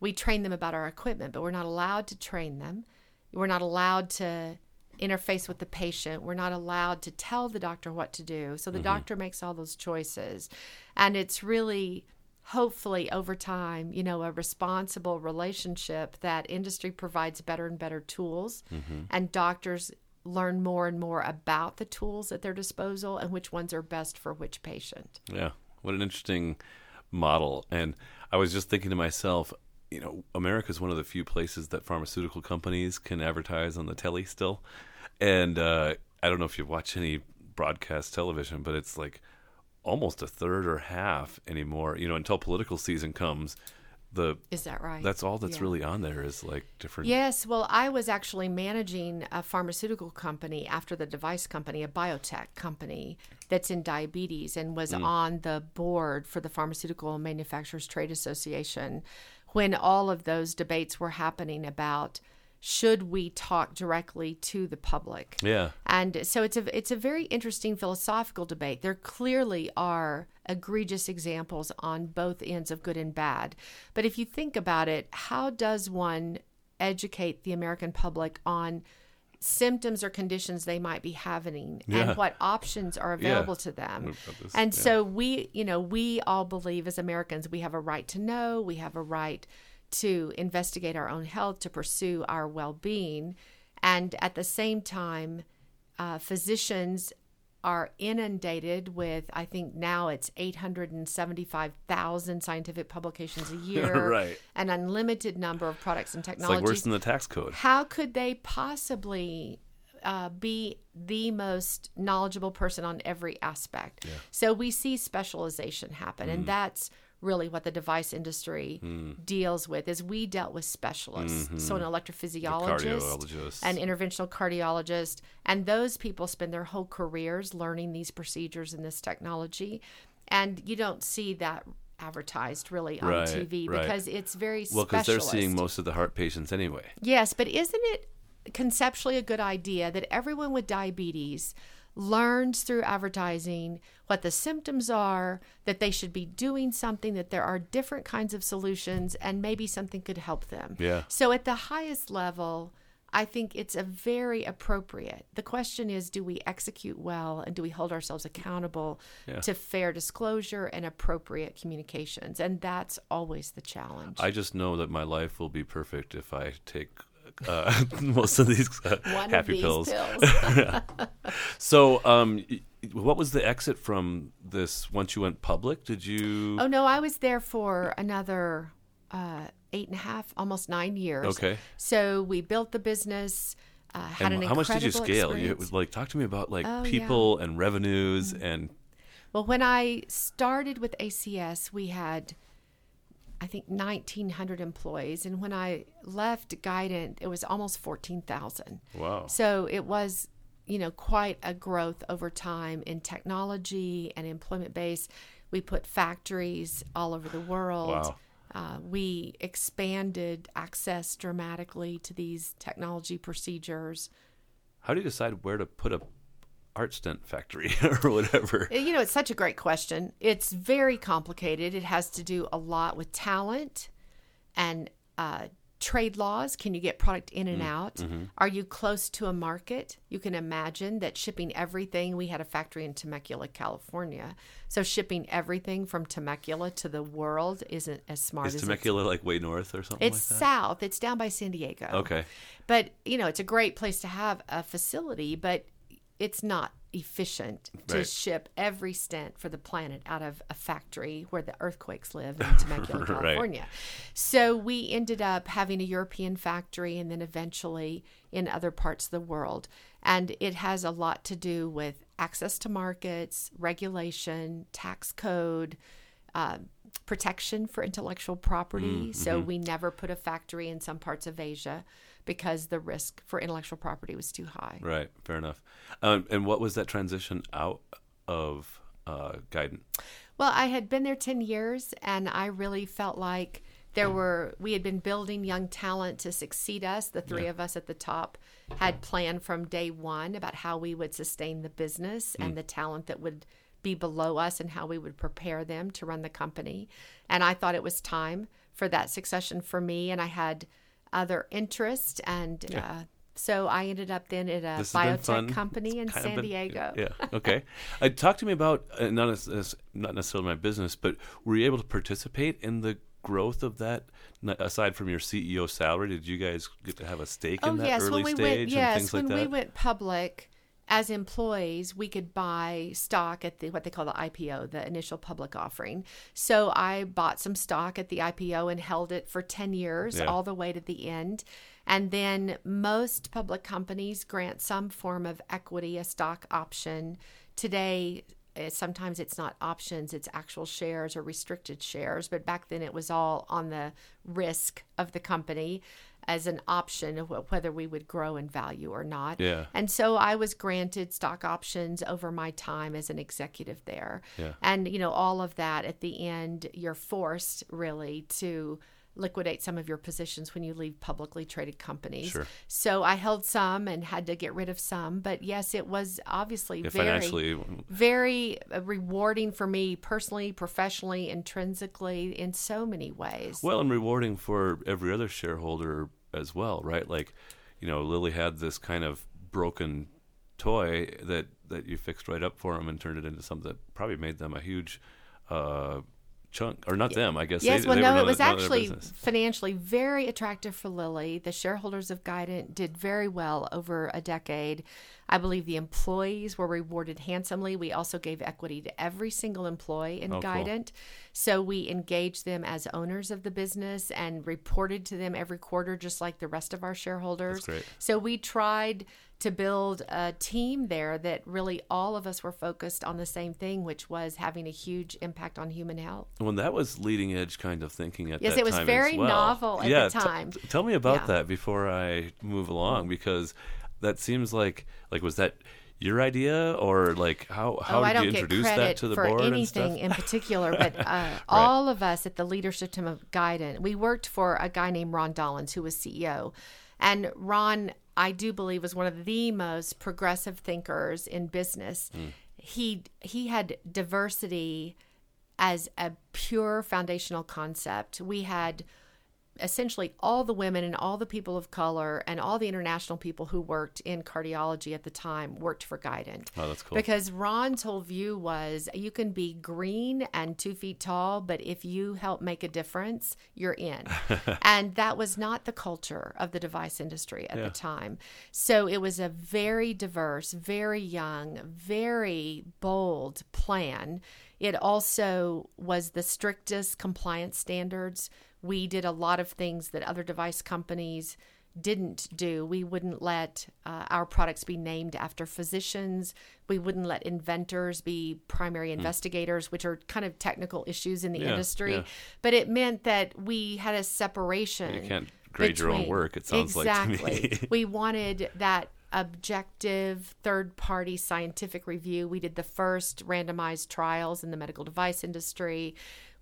We train them about our equipment, but we're not allowed to train them. We're not allowed to interface with the patient. We're not allowed to tell the doctor what to do. So the mm-hmm. doctor makes all those choices. And it's really hopefully over time, you know, a responsible relationship that industry provides better and better tools mm-hmm. and doctors learn more and more about the tools at their disposal and which ones are best for which patient. Yeah. What an interesting model. And I was just thinking to myself, you know, America is one of the few places that pharmaceutical companies can advertise on the telly still. And uh, I don't know if you watch any broadcast television, but it's like almost a third or half anymore. You know, until political season comes, the Is that right? that's all that's Yeah. really on there is like different. Yes, well, I was actually managing a pharmaceutical company after the device company, a biotech company that's in diabetes, and was mm. on the board for the Pharmaceutical Manufacturers Trade Association when all of those debates were happening about should we talk directly to the public. Yeah. And so it's a it's a very interesting philosophical debate. There clearly are egregious examples on both ends of good and bad. But if you think about it, how does one educate the American public on symptoms or conditions they might be having Yeah. and what options are Yeah. available to them? This, And yeah. so we, you know, we all believe as Americans we have a right to know, we have a right to investigate our own health, to pursue our well being. And at the same time, uh, physicians are inundated with, I think now it's 875,000 scientific publications a year, Right. an unlimited number of products and It's like technologies worse than the tax code. how could they possibly uh, be the most knowledgeable person on every aspect? So we see specialization happen, Mm. and that's really what the device industry hmm. deals with. Is we dealt with specialists, mm-hmm. so an electrophysiologist, an interventional cardiologist, and those people spend their whole careers learning these procedures and this technology, and you don't see that advertised really on Right, TV right. because it's very Well, because they're seeing most of the heart patients anyway. Yes, but isn't it conceptually a good idea that everyone with diabetes learns through advertising what the symptoms are, that they should be doing something, that there are different kinds of solutions, and maybe something could help them? Yeah. So at the highest level, I think it's a very appropriate. The question is do we execute well and do we hold ourselves accountable Yeah. to fair disclosure and appropriate communications? And that's always the challenge. I just know that my life will be perfect if I take uh, most of these uh, happy of these pills. pills. So, um, what was the exit from this once you went public? Did you? Oh no, I was there for another uh, eight and a half, almost nine years. Okay. So we built the business. Uh, had and an how much did you scale? You experience. like talk to me about like Oh, yeah. People and revenues and Well, when I started with ACS, we had, I think 1900 employees. And when i left guidant it was almost 14000 Wow. so it was you know quite a growth over time in technology and employment base. We put factories all over the world. Wow. uh, we expanded access dramatically to these technology procedures. How do you decide where to put a art stent factory or whatever? Uh, You know, it's such a great question. It's very complicated. It has to do a lot with talent and uh, trade laws. Can you get product in and out? Are you close to a market? You can imagine that shipping everything. We had a factory in Temecula, California. So shipping everything from Temecula to the world isn't as smart Is as Temecula like way north or something it's, like that? south. It's down by San Diego. Okay. But, you know, it's a great place to have a facility, but it's not efficient to Right. ship every stent for the planet out of a factory where the earthquakes live in Temecula, Right. California. So we ended up having a European factory and then eventually in other parts of the world. And it has a lot to do with access to markets, regulation, tax code, uh, protection for intellectual property. So we never put a factory in some parts of Asia because the risk for intellectual property was too high. Right. Fair enough. Um, and what was that transition out of uh, Guidant? Well, I had been there 10 years and I really felt like there were, we had been building young talent to succeed us. The three of us at the top had planned from day one about how we would sustain the business and the talent that would be below us and how we would prepare them to run the company. And I thought it was time for that succession for me. And I had other interest. And uh, so I ended up then at a This has been fun. biotech company in San been- Diego. Yeah. Okay. uh, talk to me about uh, not as, not necessarily my business, but were you able to participate in the growth of that? N- Aside from your CEO salary, did you guys get to have a stake Oh in that yes, early when we stage went and things like that? Yes, when we went public as employees, we could buy stock at the what they call the IPO, the initial public offering. So I bought some stock at the IPO and held it for ten years, Yeah. all the way to the end. And then most public companies grant some form of equity, a stock option. Today, eh, sometimes it's not options, it's actual shares or restricted shares. But back then, it was all on the risk of the company as an option of whether we would grow in value or not. Yeah. And so I was granted stock options over my time as an executive there. Yeah. And, you know, all of that at the end, you're forced really to liquidate some of your positions when you leave publicly traded companies. Sure. So I held some and had to get rid of some. But yes, it was obviously Yeah, very financially, very uh, rewarding for me personally, professionally, intrinsically, in so many ways. well, and rewarding for every other shareholder as well, right? Like, you know, Lilly had this kind of broken toy that that you fixed right up for them and turned it into something that probably made them a huge uh, chunk, or not them, I guess. Yes, they, well, they no, it was of- none of their actually financially very attractive for Lilly. The shareholders of Guidant did very well over a decade. I believe the employees were rewarded handsomely. We also gave equity to every single employee in Oh, cool. Guidant. So we engaged them as owners of the business and reported to them every quarter, just like the rest of our shareholders. So we tried to build a team there that really all of us were focused on the same thing, which was having a huge impact on human health. When that was leading edge kind of thinking at Yes, that time. Yes, it was very well. novel at yeah, t- time. t- tell me about Yeah. that before I move along, because that seems like like was that your idea or like how how oh, I did don't you introduce credit that to the for board and anything stuff? in particular, but uh, all of us at the leadership team of Guidant, we worked for a guy named Ron Dollens, who was CEO, and Ron, I do believe, was one of the most progressive thinkers in business. Hmm. He he had diversity as a pure foundational concept. We had essentially all the women and all the people of color and all the international people who worked in cardiology at the time worked for Guidant. Oh, that's cool. Because Ron's whole view was you can be green and two feet tall, but if you help make a difference, you're in. and that was not the culture of the device industry at Yeah. the time. So it was a very diverse, very young, very bold plan. It also was the strictest compliance standards. We did a lot of things that other device companies didn't do. We wouldn't let uh, our products be named after physicians. We wouldn't let inventors be primary investigators, which are kind of technical issues in the Hmm. Yeah, industry. yeah. But it meant that we had a separation. You can't grade your own work, it sounds like exactly. we wanted that objective third party scientific review. We did the first randomized trials in the medical device industry.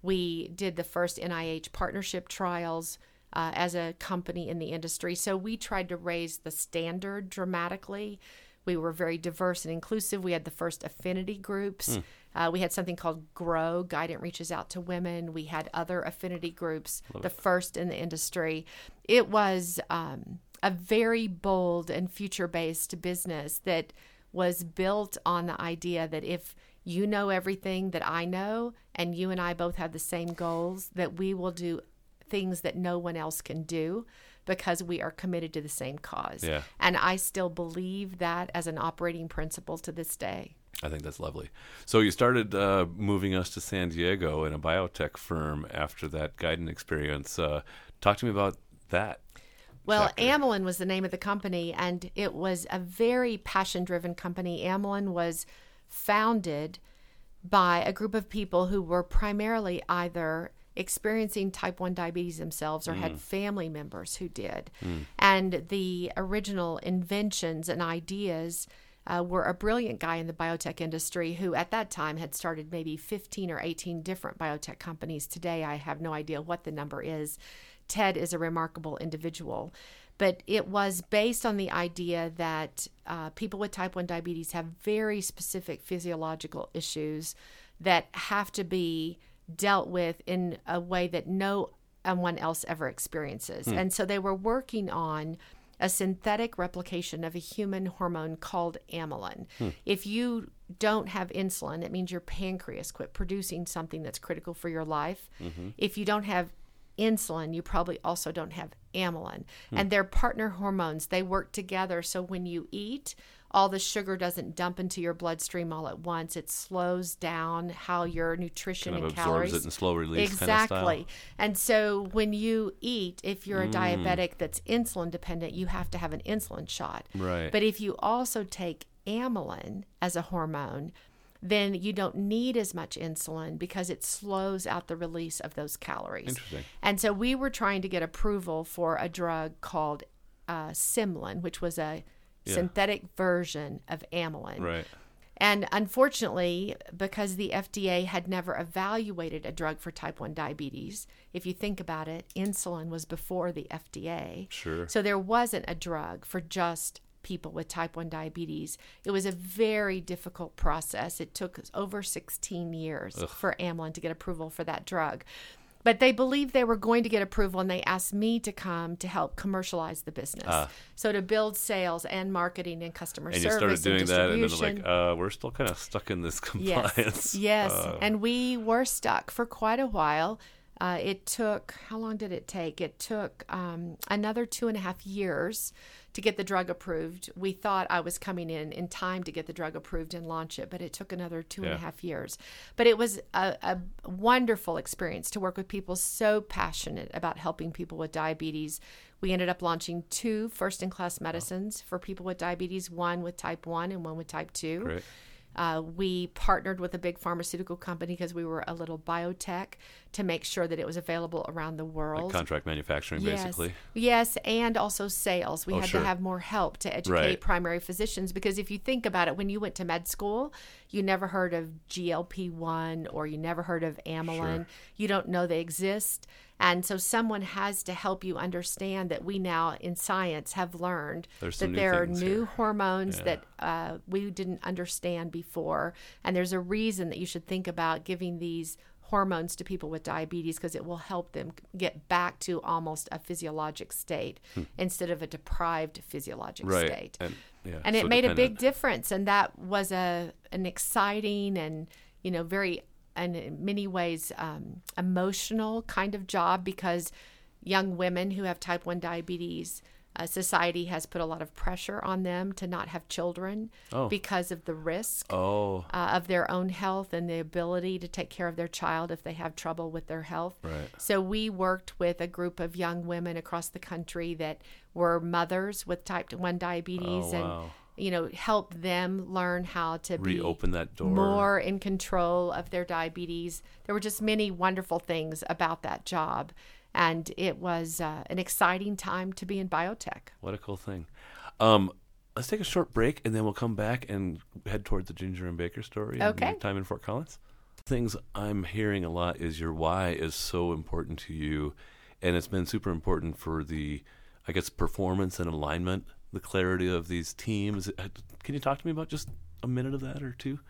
We did the first NIH partnership trials uh, as a company in the industry. So we tried to raise the standard dramatically. We were very diverse and inclusive. We had the first affinity groups. Uh, we had something called GROW, Guidant Reaches Out to Women. We had other affinity groups, the first in the industry. It was um, a very bold and future based business that was built on the idea that if you know everything that I know, and you and I both have the same goals, that we will do things that no one else can do because we are committed to the same cause. Yeah. And I still believe that as an operating principle to this day. I think that's lovely. So you started uh, moving us to San Diego in a biotech firm after that Guidant experience. Uh, talk to me about that. Well, chapter. Amylin was the name of the company, and it was a very passion driven company. Amylin was founded by a group of people who were primarily either experiencing type 1 diabetes themselves or had family members who did. And the original inventions and ideas uh, were a brilliant guy in the biotech industry who, at that time, had started maybe 15 or 18 different biotech companies. Today, I have no idea what the number is. Ted is a remarkable individual. But it was based on the idea that uh, people with type 1 diabetes have very specific physiological issues that have to be dealt with in a way that no one else ever experiences. Hmm. And so they were working on a synthetic replication of a human hormone called amylin. Hmm. If you don't have insulin, it means your pancreas quit producing something that's critical for your life. Mm-hmm. If you don't have insulin, you probably also don't have amylin. Hmm. And they're partner hormones. They work together. So when you eat, all the sugar doesn't dump into your bloodstream all at once. It slows down how your nutrition Kind of and absorbs calories it in slow release exactly. kind of. And so when you eat, if you're a hmm. diabetic that's insulin dependent, you have to have an insulin shot. Right. But if you also take amylin as a hormone, then you don't need as much insulin because it slows out the release of those calories. Interesting. And so we were trying to get approval for a drug called uh, Symlin, which was a synthetic version of amylin. Right. And unfortunately, because the FDA had never evaluated a drug for type 1 diabetes, if you think about it, insulin was before the FDA. Sure. So there wasn't a drug for just people with type 1 diabetes. It was a very difficult process. It took over 16 years for Amylin to get approval for that drug. But they believed they were going to get approval and they asked me to come to help commercialize the business. so to build sales and marketing and customer Ah. And you service started doing and that, and then like, uh, we're still kind of stuck in this compliance. Yes, yes, Uh, and we were stuck for quite a while. Uh, it took how long did it take? It took um, another two and a half years to get the drug approved. We thought I was coming in in time to get the drug approved and launch it, but it took another two and a half years. But it was a, a wonderful experience to work with people so passionate about helping people with diabetes. We ended up launching two first in class medicines for people with diabetes, one with type 1 and one with type 2. Great. Uh, we partnered with a big pharmaceutical company because we were a little biotech to make sure that it was available around the world. Like contract manufacturing, yes. basically. Yes, and also sales. We Oh, had sure. to have more help to educate Right. primary physicians because if you think about it, when you went to med school, you never heard of GLP 1 or you never heard of amylin. Sure. You don't know they exist. And so someone has to help you understand that we now in science have learned that there are new here. hormones Yeah. that uh, we didn't understand before. And there's a reason that you should think about giving these hormones to people with diabetes because it will help them get back to almost a physiologic state instead of a deprived physiologic Hmm. Right. state. And, yeah, And it so made a big difference, and that was a an exciting and you know very and in many ways um, emotional kind of job because young women who have type one diabetes Uh, society has put a lot of pressure on them to not have children Oh. because of the risk Oh, uh, of their own health and the ability to take care of their child if they have trouble with their health. Right. So we worked with a group of young women across the country that were mothers with type 1 diabetes Oh, wow. and you know help them learn how to be reopen that door. more in control of their diabetes. There were just many wonderful things about that job and it was uh, an exciting time to be in biotech. What a cool thing. Um, let's take a short break and then we'll come back and head towards the Ginger and Baker story. Okay. time in Fort Collins. Things I'm hearing a lot is your why is so important to you, and it's been super important for the, I guess, performance and alignment, the clarity of these teams. Uh, Can you talk to me about just a minute of that or two?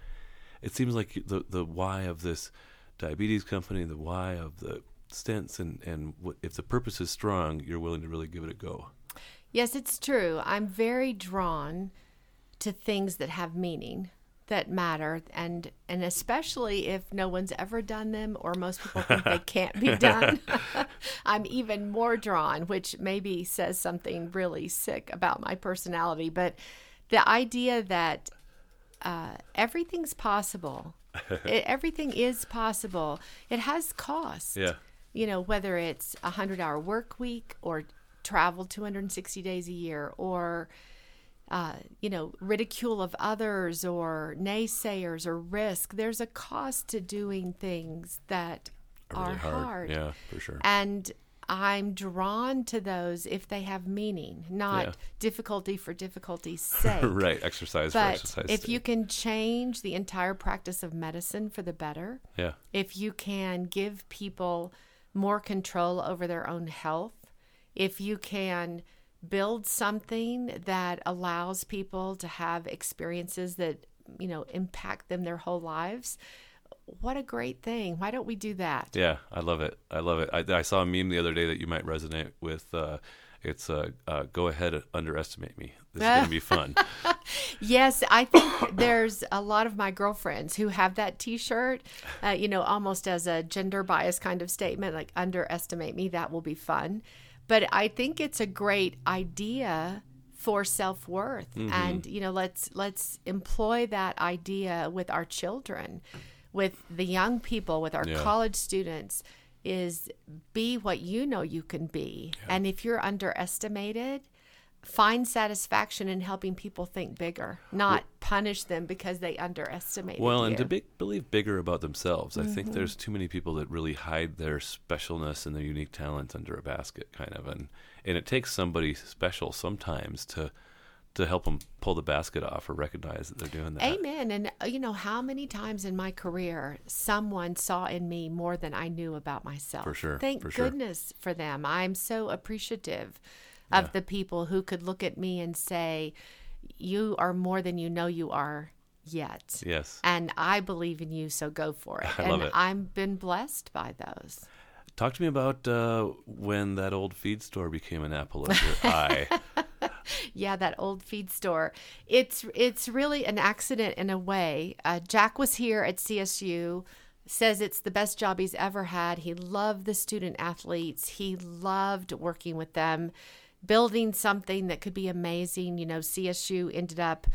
It seems like the the why of this diabetes company, the why of the stents, and and if the purpose is strong, you're willing to really give it a go. Yes, it's true. I'm very drawn to things that have meaning, that matter, and and especially if no one's ever done them or most people think they can't be done. I'm even more drawn, which maybe says something really sick about my personality, but the idea that uh, everything's possible. it, everything is possible. It has cost Yeah. You know, whether it's a hundred hour work week or travel 260 days a year or, uh, you know, ridicule of others or naysayers or risk, there's a cost to doing things that Really are hard. Yeah, for sure. And I'm drawn to those if they have meaning, not Yeah. difficulty for difficulty's sake. right. Exercise for But exercise. if sake. you can change the entire practice of medicine for the better, yeah. if you can give people more control over their own health, if you can build something that allows people to have experiences that, you know, impact them their whole lives, what a great thing. Why don't we do that? Yeah, I love it. I love it. I, I saw a meme the other day that you might resonate with. Uh, it's uh, uh, go ahead, and underestimate me. This is going to be fun. Yes, I think there's a lot of my girlfriends who have that T-shirt, uh, you know, almost as a gender bias kind of statement, like underestimate me. That will be fun, but I think it's a great idea for self worth, and you know, let's let's employ that idea with our children, with the young people, with our Yeah. college students. Is be what you know you can be, and if you're underestimated find satisfaction in helping people think bigger, not punish them because they underestimate. well, you. and to big, believe bigger about themselves. I Mm-hmm. think there's too many people that really hide their specialness and their unique talent under a basket, kind of, and and it takes somebody special sometimes to to help them pull the basket off or recognize that they're doing that. Amen. And uh, you know how many times in my career someone saw in me more than I knew about myself. For sure, Thank for sure. goodness for them. I'm so appreciative of the people who could look at me and say, "You are more than you know you are yet." Yes. And I believe in you, so go for it. I and love it. I've been blessed by those. Talk to me about uh, when that old feed store became an apple of your eye. Yeah, that old feed store. It's it's really an accident in a way. Uh, Jack was here at CSU. Says it's the best job he's ever had. He loved the student athletes. He loved working with them, building something that could be amazing. You know, CSU ended up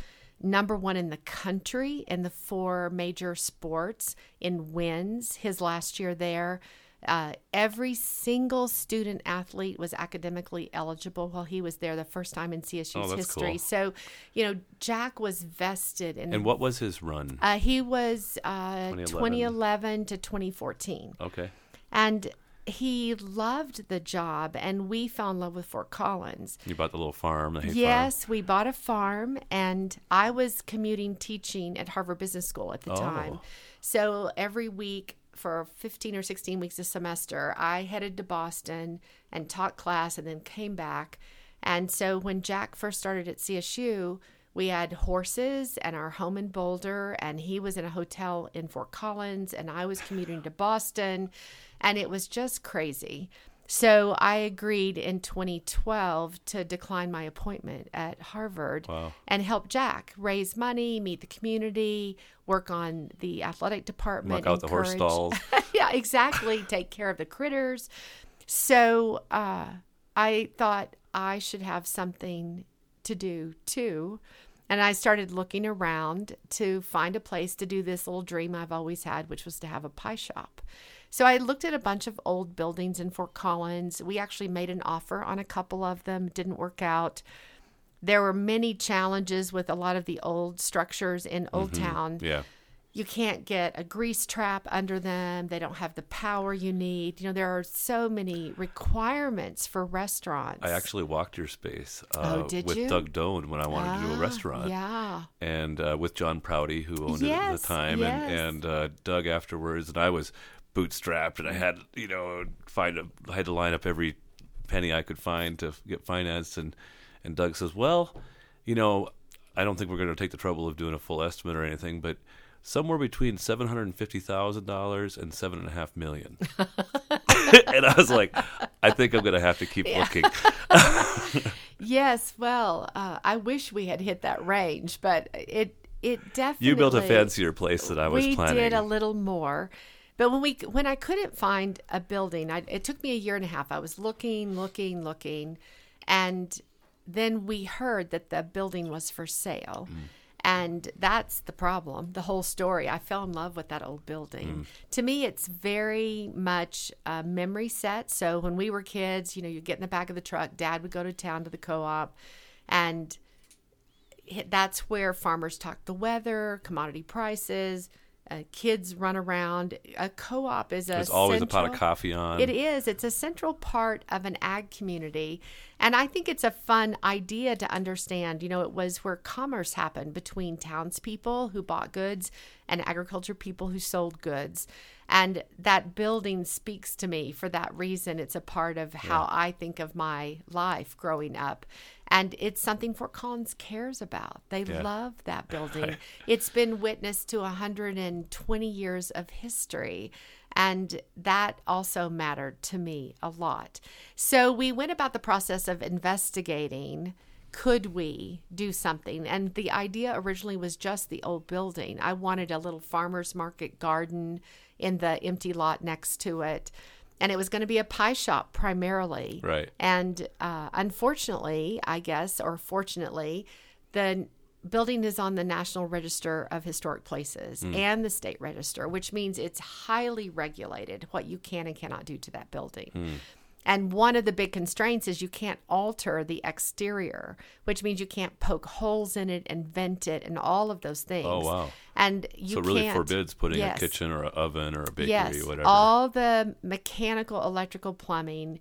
number one in the country in the four major sports in wins his last year there. Uh, every single student athlete was academically eligible while he was there the first time in CSU's Oh, history. cool. So, you know, Jack was vested in. and what was his run? Uh, he was uh, 2011. 2011 to 2014. Okay. And he loved the job, and we fell in love with Fort Collins. You bought the little farm, the hay farm. Yes, we bought a farm, and I was commuting teaching at Harvard Business School at the Oh. time. So every week for 15 or 16 weeks a semester, I headed to Boston and taught class and then came back. And so when Jack first started at CSU, we had horses and our home in Boulder, and he was in a hotel in Fort Collins, and I was commuting to Boston, and it was just crazy. So I agreed in 2012 to decline my appointment at Harvard Wow. and help Jack raise money, meet the community, work on the athletic department, Muck out the horse stalls. yeah, exactly. Take care of the critters. So uh, I thought I should have something to do too. And I started looking around to find a place to do this little dream I've always had, which was to have a pie shop. So I looked at a bunch of old buildings in Fort Collins. We actually made an offer on a couple of them, didn't work out. There were many challenges with a lot of the old structures in Old Town Yeah. you can't get a grease trap under them. They don't have the power you need. You know, there are so many requirements for restaurants. I actually walked your space uh, Oh, did with you? Doug Doan when I wanted to do a Ah, restaurant. Yeah. and uh, with John Prouty, who owned it at the time, yes. and and uh, Doug afterwards, and I was bootstrapped, and I had you know find a, I had to line up every penny I could find to get financed, and and Doug says, well, you know, I don't think we're going to take the trouble of doing a full estimate or anything, but somewhere between seven hundred and fifty thousand dollars and seven and a half million. and I was like, I think I'm going to have to keep looking. Yes. Well, uh, I wish we had hit that range, but it it definitely. You built a fancier place than I was we planning. did a little more. But when we when I couldn't find a building, I, it took me a year and a half. I was looking, looking, looking, and then we heard that the building was for sale. Mm. And that's the problem, the whole story. I fell in love with that old building. Mm. To me, it's very much a memory set. So when we were kids, you know, you get in the back of the truck, dad would go to town to the co op, and that's where farmers talk the weather, commodity prices, uh, kids run around. A co-op is a There's always a pot of coffee on. It is. It's a central part of an ag community, and I think it's a fun idea to understand. You know, it was where commerce happened between townspeople who bought goods and agriculture people who sold goods. And that building speaks to me for that reason. It's a part of how I think of my life growing up. And it's something Fort Collins cares about. They Yeah. love that building. It's been witness to 120 years of history. And that also mattered to me a lot. So we went about the process of investigating could we do something? And the idea originally was just the old building. I wanted a little farmer's market garden in the empty lot next to it. And it was going to be a pie shop primarily. Right. And uh, unfortunately, I guess, or fortunately, the building is on the National Register of Historic Places and the state register, which means it's highly regulated what you can and cannot do to that building. And one of the big constraints is you can't alter the exterior, which means you can't poke holes in it and vent it and all of those things. Oh, wow. And you so it really forbids putting Yes. a kitchen or an oven or a bakery, yes, whatever. all the mechanical, electrical, plumbing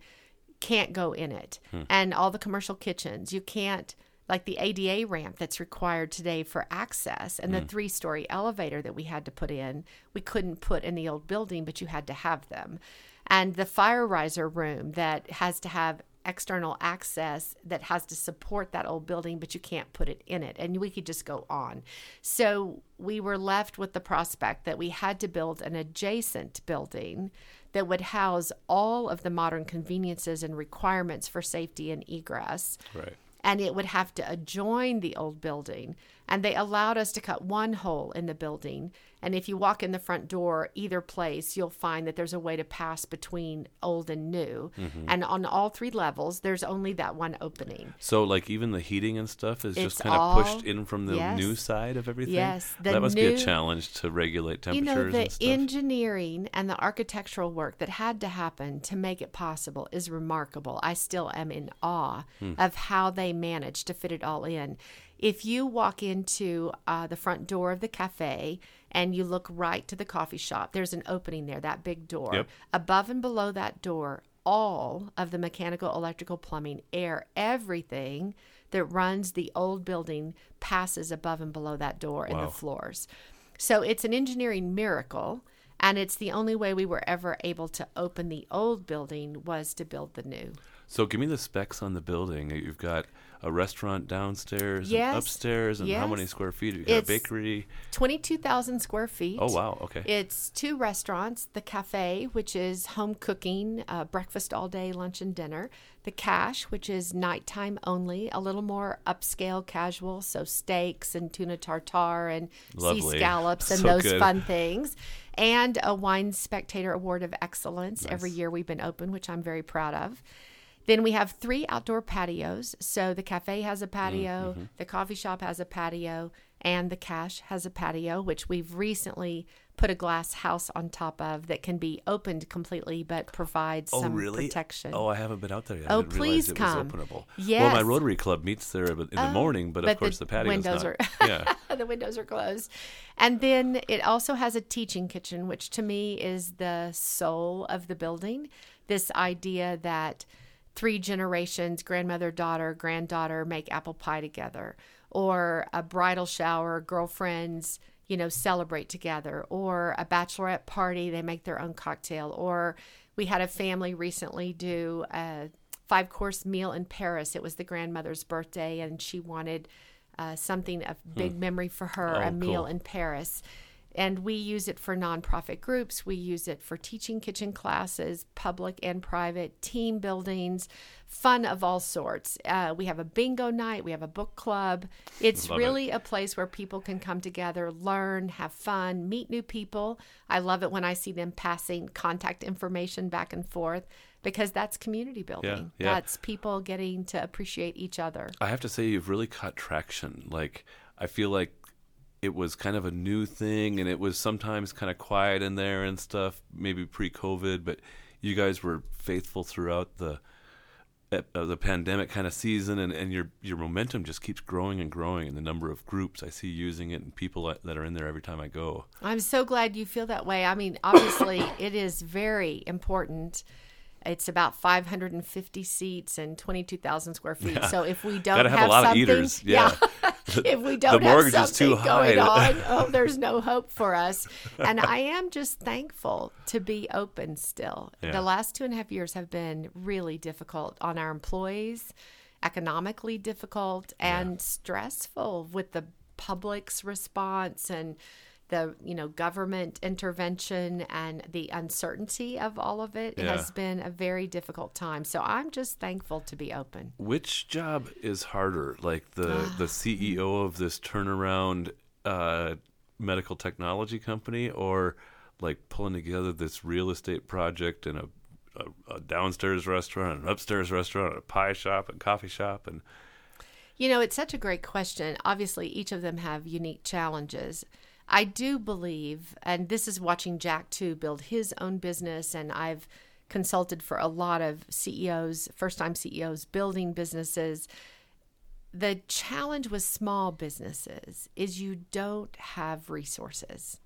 can't go in it, Hmm. and all the commercial kitchens you can't. Like the ADA ramp that's required today for access, and the Hmm. three-story elevator that we had to put in, we couldn't put in the old building, but you had to have them, and the fire riser room that has to have external access that has to support that old building, but you can't put it in it. And we could just go on. So we were left with the prospect that we had to build an adjacent building that would house all of the modern conveniences and requirements for safety and egress right. and it would have to adjoin the old building. And they allowed us to cut one hole in the building. And if you walk in the front door, either place, you'll find that there's a way to pass between old and new. Mm-hmm. And on all three levels, there's only that one opening. So, like, even the heating and stuff is It's just kind of pushed in from the yes. new side of everything. Yes, that must be a challenge to regulate temperatures. You know, the engineering and the architectural work that had to happen to make it possible is remarkable. I still am in awe Hmm. of how they managed to fit it all in. If you walk into uh, the front door of the cafe and you look right to the coffee shop, there's an opening there, that big door. Yep. Above and below that door, all of the mechanical, electrical, plumbing, air, everything that runs the old building passes above and below that door in Wow. the floors. So it's an engineering miracle. And it's the only way we were ever able to open the old building was to build the new. So, give me the specs on the building. You've got a restaurant downstairs, and upstairs, and how many square feet? Have You've got a bakery. 22,000 square feet. Oh, wow. Okay. It's two restaurants the cafe, which is home cooking, uh, breakfast all day, lunch and dinner. The Cache, which is nighttime only, a little more upscale casual, so steaks and tuna tartare and Lovely. sea scallops and So those good. fun things. And a Wine Spectator Award of Excellence every year we've been open, which I'm very proud of. Then we have three outdoor patios. So the cafe has a patio, Mm-hmm. the coffee shop has a patio, and the Cache has a patio, which we've recently put a glass house on top of that can be opened completely but provides Oh, some really? protection. Oh, I haven't been out there yet. Oh, please come. Openable. Well, my Oh, Rotary Club meets there in the morning, but, but of course the the, patio's windows not. are- yeah. the windows are closed. And then it also has a teaching kitchen, which to me is the soul of the building. This idea that three generations, grandmother, daughter, granddaughter, make apple pie together, or a bridal shower, girlfriends, you know, celebrate together, or a bachelorette party, they make their own cocktail, or we had a family recently do a five course meal in Paris. It was the grandmother's birthday, and she wanted uh, something of big memory for her, Oh, a meal cool. in Paris. And we use it for nonprofit groups. We use it for teaching kitchen classes, public and private, team buildings, fun of all sorts. Uh, we have a bingo night. We have a book club. It's Love it. really a place where people can come together, learn, have fun, meet new people. I love it when I see them passing contact information back and forth because that's community building. yeah. That's people getting to appreciate each other. I have to say you've really caught traction. Like I feel like it was kind of a new thing and it was sometimes kind of quiet in there and stuff, maybe pre-COVID, but you guys were faithful throughout the uh, the pandemic kind of season and, and your your momentum just keeps growing and growing and the number of groups I see using it and people that are in there every time I go. I'm so glad you feel that way. I mean, obviously, it is very important. It's about 550 seats and 22,000 square feet. So if we don't Gotta have a lot of something, eaters. Yeah. if we don't mortgage have is too something going on, oh, there's no hope for us. And I am just thankful to be open still. Yeah. The last two and a half years have been really difficult on our employees, economically difficult and stressful with the public's response and the you know government intervention and the uncertainty of all of it Yeah. has been a very difficult time so i'm just thankful to be open Which job is harder, like the the CEO of this turnaround uh, medical technology company, or like pulling together this real estate project in a, a, a downstairs restaurant, an upstairs restaurant, a pie shop, and coffee shop, and You know, it's such a great question. Obviously, each of them have unique challenges. I do believe, and this is watching Jack too build his own business, and I've consulted for a lot of CEOs, first time CEOs building businesses. The challenge with small businesses is you don't have resources.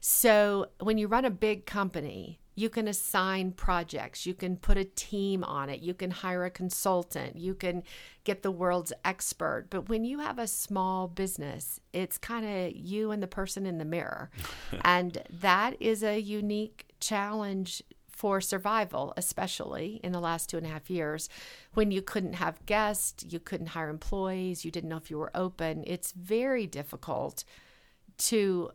So when you run a big company, you can assign projects, you can put a team on it, you can hire a consultant, you can get the world's expert. But when you have a small business, it's kind of you and the person in the mirror. and that is a unique challenge for survival, especially in the last two and a half years, when you couldn't have guests, you couldn't hire employees, you didn't know if you were open. It's very difficult to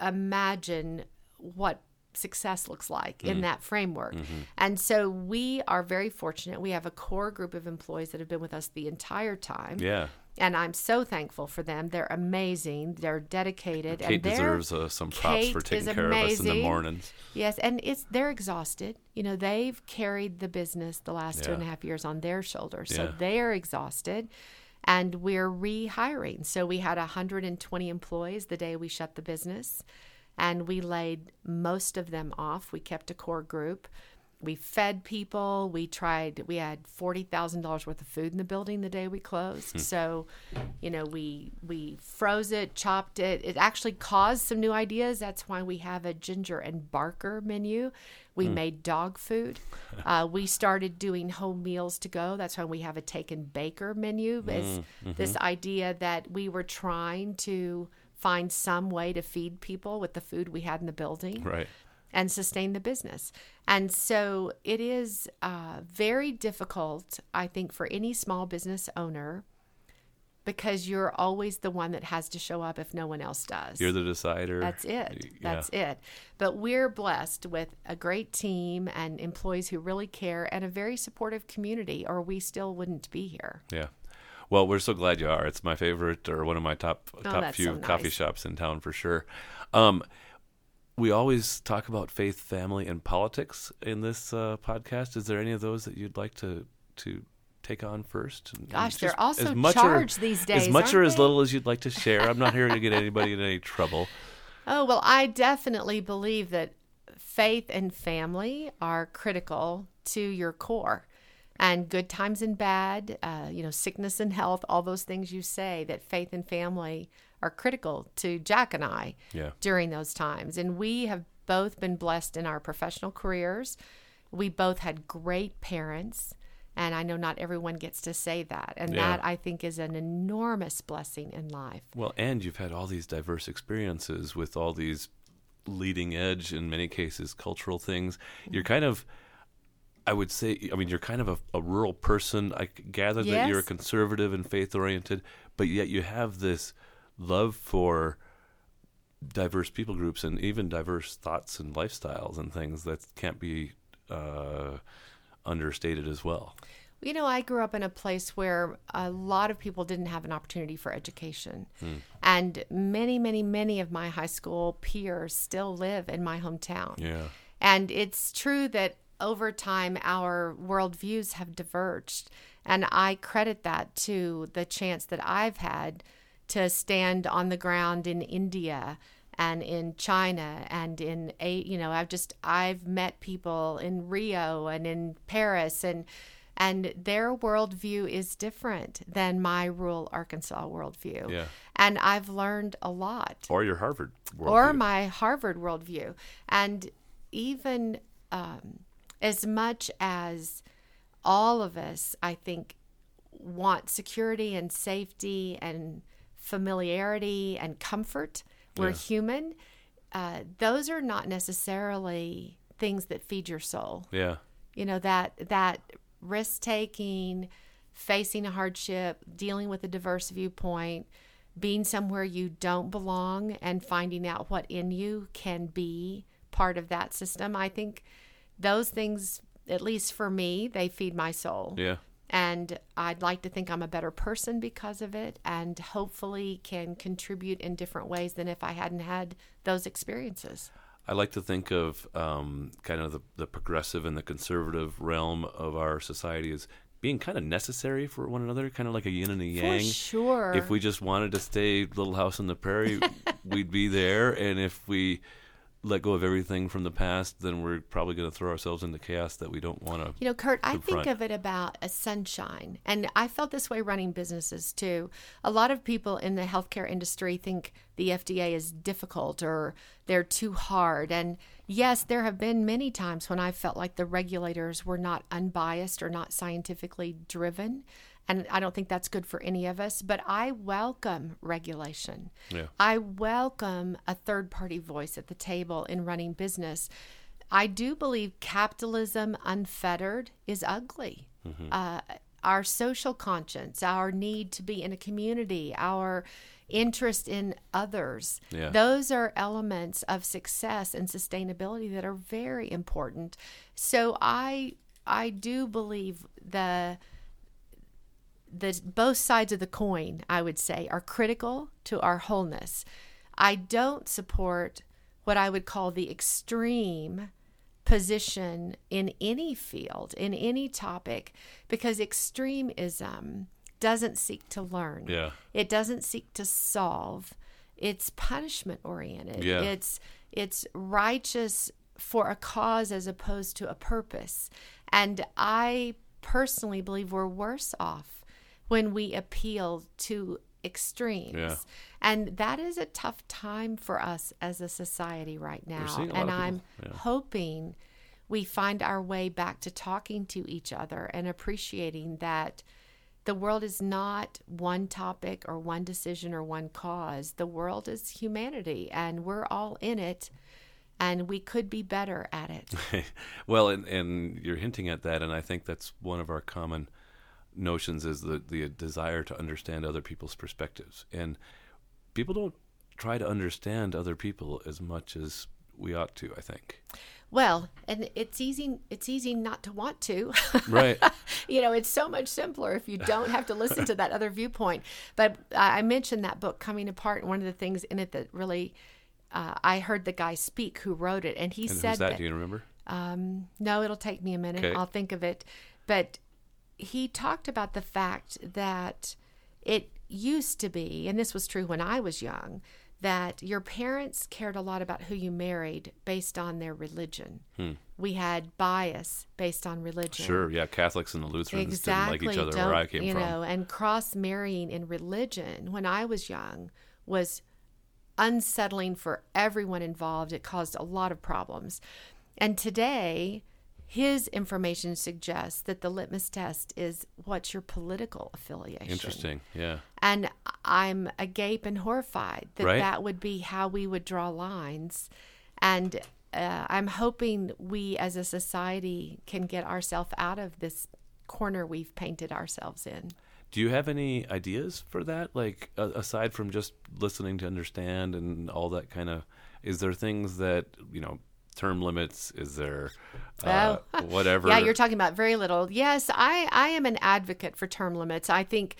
imagine what success looks like in that framework. And so we are very fortunate. We have a core group of employees that have been with us the entire time. yeah, And I'm so thankful for them. They're amazing. They're dedicated. Kate and they're, deserves uh, some props for taking care of us in the mornings. Yes, and it's they're exhausted. You know, they've carried the business the last two and a Yeah. half years on their shoulders, so Yeah. they're exhausted. And we're rehiring. So we had 120 employees the day we shut the business, and we laid most of them off. We kept a core group. We fed people. We tried. We had forty thousand dollars worth of food in the building the day we closed. Hmm. So, you know, we we froze it, chopped it. It actually caused some new ideas. That's why we have a ginger and Barker menu. We hmm. made dog food. Uh, we started doing home meals to go. That's why we have a take and baker menu. Is mm, mm-hmm. this idea that we were trying to find some way to feed people with the food we had in the building Right. and sustain the business. And so it is uh, very difficult, I think, for any small business owner because you're always the one that has to show up if no one else does. You're the decider. That's it. Yeah. That's it. But we're blessed with a great team and employees who really care and a very supportive community, or we still wouldn't be here. Yeah. Well, we're so glad you are. It's my favorite or one of my top top Oh, that's few so coffee shops in town for sure. Um, we always talk about faith, family, and politics in this uh, podcast. Is there any of those that you'd like to to take on first? And- Gosh, they're also as much or- these days, As much or aren't as they? little as you'd like to share. I'm not here to get anybody in any trouble. Oh, well, I definitely believe that faith and family are critical to your core. And good times and bad, uh, you know, sickness and health, all those things you say, that faith and family are critical to Jack and I Yeah. during those times. And we have both been blessed in our professional careers. We both had great parents. And I know not everyone gets to say that. And Yeah. that I think is an enormous blessing in life. Well, and you've had all these diverse experiences with all these leading edge, in many cases, cultural things. You're kind of, I would say, I mean, you're kind of a, a rural person. I gather that you're a conservative and faith oriented, but yet you have this love for diverse people groups and even diverse thoughts and lifestyles and things that can't be uh, understated as well. You know, I grew up in a place where a lot of people didn't have an opportunity for education. And many, many, many of my high school peers still live in my hometown. Yeah. And it's true that over time our worldviews have diverged. And I credit that to the chance that I've had to stand on the ground in India and in China and in a you know I've just I've met people in Rio and in Paris and and their worldview is different than my rural Arkansas worldview. Yeah. And I've learned a lot Or your Harvard worldview. or my Harvard worldview. And even um, as much as all of us, I think, want security and safety and familiarity and comfort, we're Yeah. human. Uh, those are not necessarily things that feed your soul Yeah. you know that that risk taking facing a hardship dealing with a diverse viewpoint being somewhere you don't belong and finding out what in you can be part of that system i think those things at least for me they feed my soul Yeah. and I'd like to think I'm a better person because of it and hopefully can contribute in different ways than if I hadn't had those experiences. I like to think of um, kind of the, the progressive and the conservative realm of our society as being kind of necessary for one another, kind of like a yin and a yang. For sure. If we just wanted to stay Little House on the Prairie, we'd be there. And if we let go of everything from the past, then we're probably going to throw ourselves into the chaos that we don't want to. You know, Kurt, I think of it about a sunshine. And I felt this way running businesses too. A lot of people in the healthcare industry think the FDA is difficult or they're too hard. And yes, there have been many times when I felt like the regulators were not unbiased or not scientifically driven. And I don't think that's good for any of us, but I welcome regulation. Yeah. I welcome a third party voice at the table in running business. I do believe capitalism unfettered is ugly. Uh, our social conscience, our need to be in a community, our interest in others, Yeah. those are elements of success and sustainability that are very important. So I I do believe the the both sides of the coin, I would say, are critical to our wholeness. I don't support what I would call the extreme position in any field, in any topic, because extremism doesn't seek to learn. Yeah. It doesn't seek to solve. It's punishment oriented. Yeah. It's it's righteous for a cause as opposed to a purpose. And I personally believe we're worse off when we appeal to extremes. Yeah. And that is a tough time for us as a society right now. seeing a lot And I'm yeah. hoping we find our way back to talking to each other and appreciating that the world is not one topic or one decision or one cause. The world is humanity and we're all in it and we could be better at it. well, and, and you're hinting at that, and I think that's one of our common notions is the, the desire to understand other people's perspectives. And people don't try to understand other people as much as we ought to, I think. Well, and it's easy it's easy not to want to. Right. you know, it's so much simpler if you don't have to listen to that other viewpoint. But I I mentioned that book coming apart and one of the things in it that really uh, I heard the guy speak who wrote it and he And said that? that Do you remember? Um, no, it'll take me a minute. Okay. I'll think of it. But he talked about the fact that it used to be, and this was true when I was young, that your parents cared a lot about who you married based on their religion. Hmm. We had bias based on religion. Sure, yeah, Catholics and the Lutherans Exactly. didn't like each other where I came you from. know, and cross marrying in religion when I was young was unsettling for everyone involved. It caused a lot of problems. And today, his information suggests that the litmus test is what's your political affiliation. Interesting, yeah. And I'm agape and horrified that Right. that would be how we would draw lines. And uh, I'm hoping we as a society can get ourselves out of this corner we've painted ourselves in. Do you have any ideas for that? Like uh, aside from just listening to understand and all that kind of, is there things that you know, term limits? Is there uh, Oh. whatever? Yeah, you're talking about very little. Yes, I, I am an advocate for term limits. I think,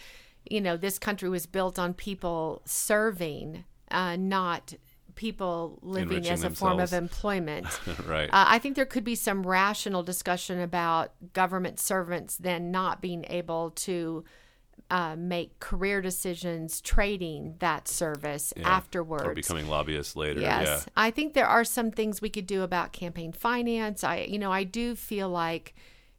you know, this country was built on people serving, uh, not people living Enriching as a form of employment. right. Uh, I think there could be some rational discussion about government servants then not being able to uh, make career decisions trading that service Yeah. afterwards. or becoming lobbyists later. Yes, I think there are some things we could do about campaign finance. I, you know, I do feel like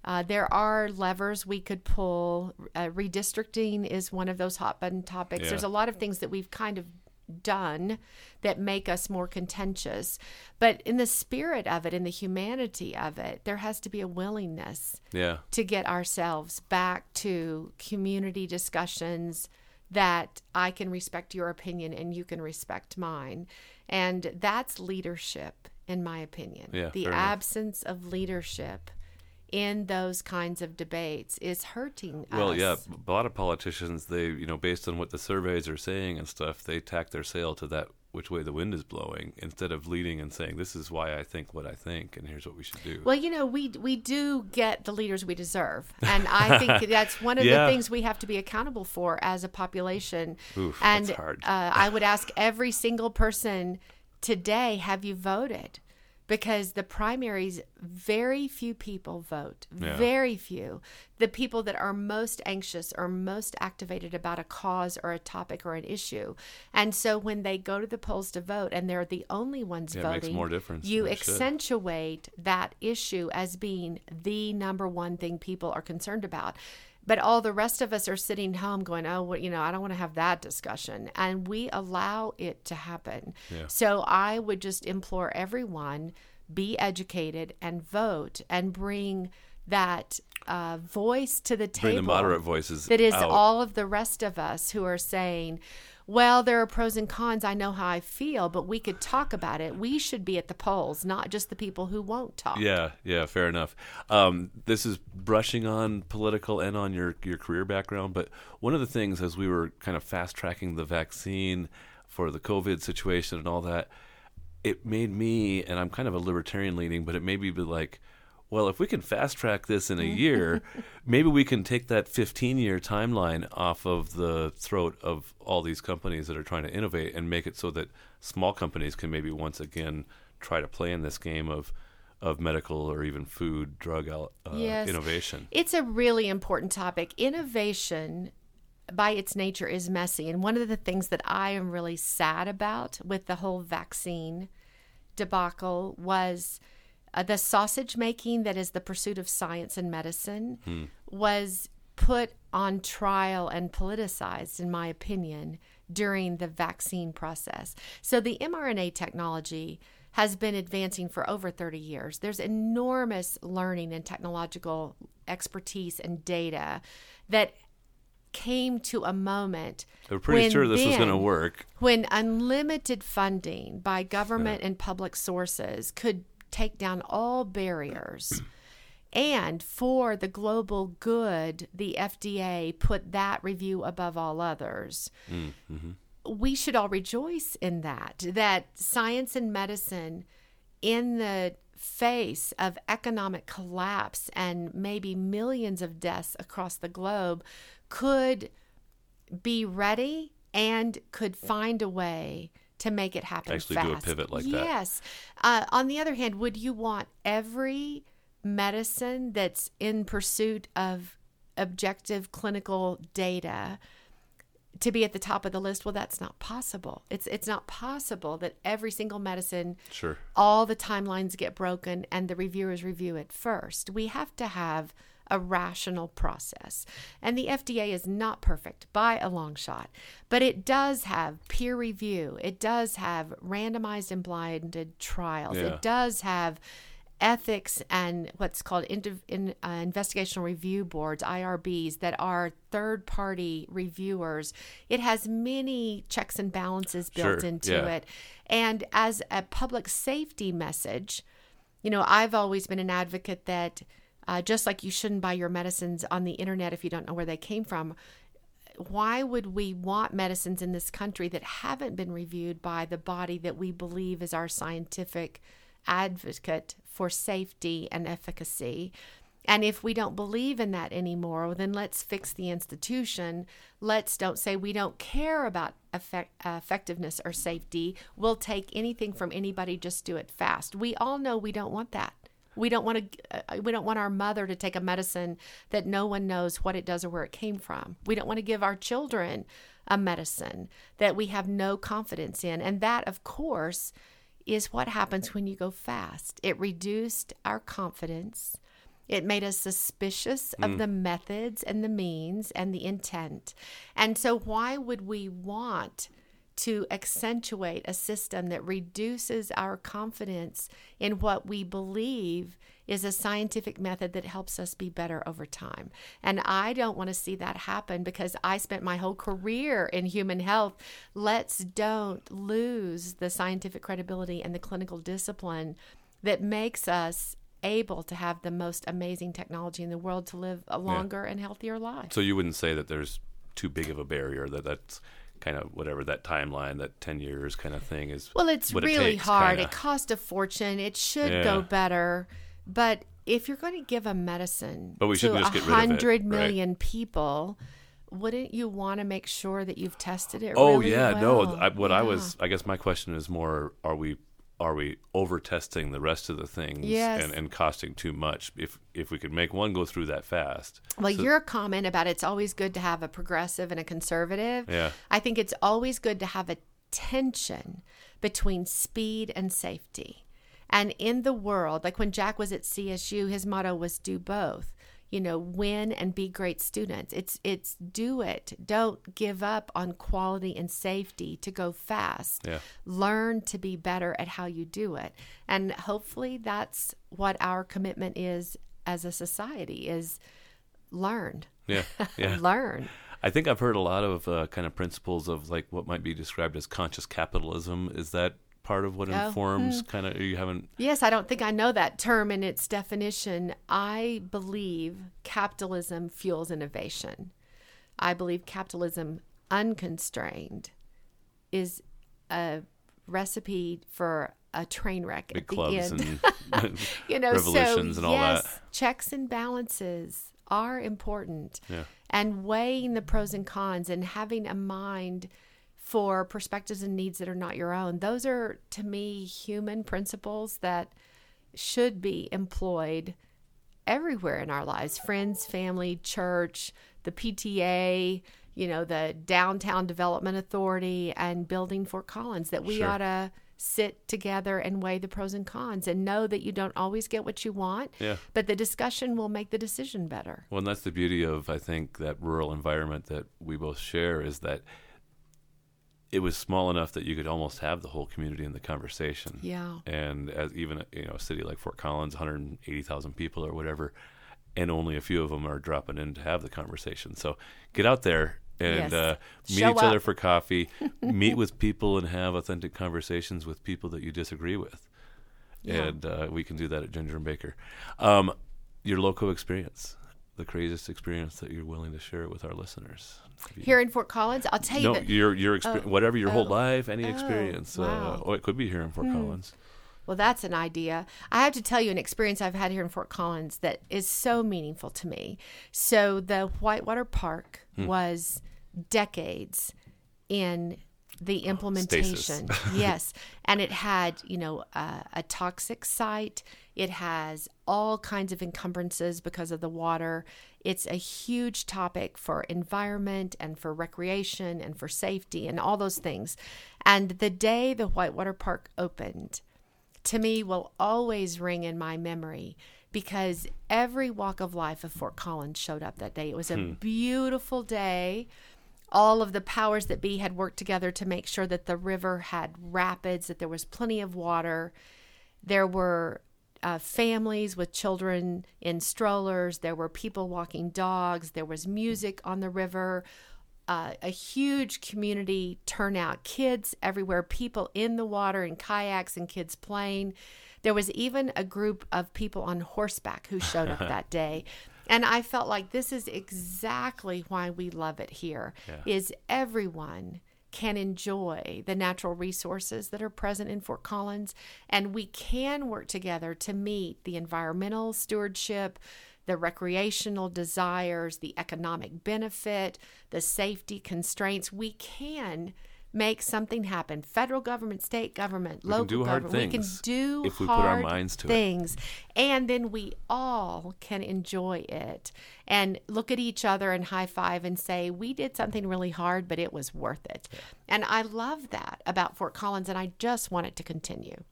uh, there are levers we could pull. Uh, redistricting is one of those hot button topics. Yeah. There's a lot of things that we've kind of done that make us more contentious. But in the spirit of it, in the humanity of it, there has to be a willingness Yeah. To get ourselves back to community discussions that I can respect your opinion and you can respect mine. And that's leadership, in my opinion. Yeah, the fair enough. absence of leadership in those kinds of debates is hurting Well, us. Well, yeah, a lot of politicians, they, you know, based on what the surveys are saying and stuff, they tack their sail to that which way the wind is blowing instead of leading and saying, this is why I think what I think and here's what we should do. Well, you know, we we do get the leaders we deserve, and I think that's one of Yeah. the things we have to be accountable for as a population. Oof, and that's hard. Uh, I would ask every single person today: Have you voted? Because the primaries, very few people vote. Yeah. Very few. The people that are most anxious or most activated about a cause or a topic or an issue. And so when they go to the polls to vote and they're the only ones Yeah, it voting, makes more difference you it should. accentuate that issue as being the number one thing people are concerned about. But all the rest of us are sitting home going, oh, well, you know, I don't want to have that discussion. And we allow it to happen. Yeah. So I would just implore everyone be educated and vote and bring that uh, voice to the table Bring the moderate voices that is out. all of the rest of us who are saying, well, there are pros and cons. I know how I feel, but we could talk about it. We should be at the polls, not just the people who won't talk. Yeah, yeah, fair enough. Um, this is brushing on political and on your your career background, but one of the things as we were kind of fast tracking the vaccine for the COVID situation and all that, it made me, and I'm kind of a libertarian leaning, but it made me be like, well, if we can fast track this in a year, maybe we can take that 15 year timeline off of the throat of all these companies that are trying to innovate and make it so that small companies can maybe once again try to play in this game of of medical or even food drug uh, Yes. innovation. It's a really important topic. Innovation, by its nature, is messy. And one of the things that I am really sad about with the whole vaccine debacle was uh, the sausage making that is the pursuit of science and medicine was put on trial and politicized, in my opinion, during the vaccine process. So the mRNA technology has been advancing for over 30 years. There's enormous learning and technological expertise and data that came to a moment They were pretty sure this was going to work. when unlimited funding by government and public sources could take down all barriers. And for the global good the FDA put that review above all others. Mm-hmm. We should all rejoice in that that science and medicine in the face of economic collapse and maybe millions of deaths across the globe could be ready and could find a way to make it happen Actually fast. do a pivot like that. yes. Uh, on the other hand, would you want every medicine that's in pursuit of objective clinical data to be at the top of the list well that's not possible it's it's not possible that every single medicine Sure. all the timelines get broken and the reviewers review it first we have to have a rational process. And the FDA is not perfect by a long shot but it does have peer review. It does have randomized and blinded trials. Yeah. it does have ethics and what's called inter- in, uh, investigational review boards IRBs that are third party reviewers. It has many checks and balances built Sure, into yeah. it. And as a public safety message you know I've always been an advocate that uh, just like you shouldn't buy your medicines on the internet if you don't know where they came from why would we want medicines in this country that haven't been reviewed by the body that we believe is our scientific advocate for safety and efficacy? And if we don't believe in that anymore, well, then let's fix the institution. Let's don't say we don't care about effect, uh, effectiveness or safety. We'll take anything from anybody, just do it fast. We all know we don't want that. We don't want to. Uh, we don't want our mother to take a medicine that no one knows what it does or where it came from. We don't want to give our children a medicine that we have no confidence in, and that, of course, is what happens when you go fast. It reduced our confidence. It made us suspicious of the methods and the means and the intent. And so, why would we want to accentuate a system that reduces our confidence in what we believe is a scientific method that helps us be better over time. And I don't want to see that happen because I spent my whole career in human health. Let's don't lose the scientific credibility and the clinical discipline that makes us able to have the most amazing technology in the world to live a longer and healthier life. So you wouldn't say that there's too big of a barrier that that's kind of whatever that timeline that 10 years kind of thing is Well, it's what it really takes, hard. kinda. It cost a fortune. It should Yeah. go better. But if you're going to give a medicine But we to a just get rid of it, hundred right? people, wouldn't you want to make sure that you've tested it? oh really yeah well? no I, what i was i guess my question is more are we are we over testing the rest of the things Yes. and, and costing too much if if we could make one go through that fast Well, So- your comment about it's always good to have a progressive and a conservative. Yeah. I think it's always good to have a tension between speed and safety. And in the world, like when Jack was at CSU, his motto was do both. You know, win and be great students. It's it's do it. Don't give up on quality and safety to go fast. Yeah. Learn to be better at how you do it. And hopefully that's what our commitment is as a society is learn. yeah yeah learn. i think i've heard a lot of uh, kind of principles of like what might be described as conscious capitalism is that part of what Oh, informs hmm. kind of you haven't Yes, I don't think I know that term in its definition. I believe capitalism fuels innovation. I believe capitalism unconstrained is a recipe for a train wreck big at the clubs end. and you know, revolutions so and all yes, that. checks and balances are important. Yeah. And weighing the pros and cons and having a mind for perspectives and needs that are not your own. Those are to me human principles that should be employed everywhere in our lives. Friends, family, church, the PTA, you know, the Downtown Development Authority and building Fort Collins that we Sure. ought to sit together and weigh the pros and cons and know that you don't always get what you want, Yeah. but the discussion will make the decision better. Well, and that's the beauty of I think that rural environment that we both share is that it was small enough that you could almost have the whole community in the conversation. Yeah. And as even you know a city like Fort Collins, 180,000 people or whatever, and only a few of them are dropping in to have the conversation. So get out there and Yes. uh, meet Show each other for coffee, meet with people, and have authentic conversations with people that you disagree with. Yeah. And uh, we can do that at Ginger and Baker. Um, your local experience, the craziest experience that you're willing to share with our listeners. Here in Fort Collins, I'll tell you no, that your your Oh, whatever your whole oh, life, any oh, experience. Uh, wow. Hmm. oh, it could be here in Fort Collins. Well, that's an idea. I have to tell you an experience I've had here in Fort Collins that is so meaningful to me. So, the Whitewater Park Hmm. was decades in the implementation yes and it had you know uh, a toxic site it has all kinds of encumbrances because of the water it's a huge topic for environment and for recreation and for safety and all those things and the day the whitewater park opened to me will always ring in my memory because every walk of life of Fort Collins showed up that day. It was a hmm. beautiful day. All of the powers that be had worked together to make sure that the river had rapids, that there was plenty of water. There were uh, families with children in strollers. There were people walking dogs. There was music on the river. Uh, a huge community turnout, kids everywhere, people in the water in kayaks and kids playing. There was even a group of people on horseback who showed up that day. And I felt like this is exactly why we love it here. Is everyone can enjoy the natural resources that are present in Fort Collins and we can work together to meet the environmental stewardship, the recreational desires, the economic benefit, the safety constraints. We can make something happen. Federal government, state government, can local do hard government. things we can do if we put our minds to it. things. And then we all can enjoy it and look at each other and high five and say, we did something really hard, but it was worth it. And I love that about Fort Collins, and I just want it to continue.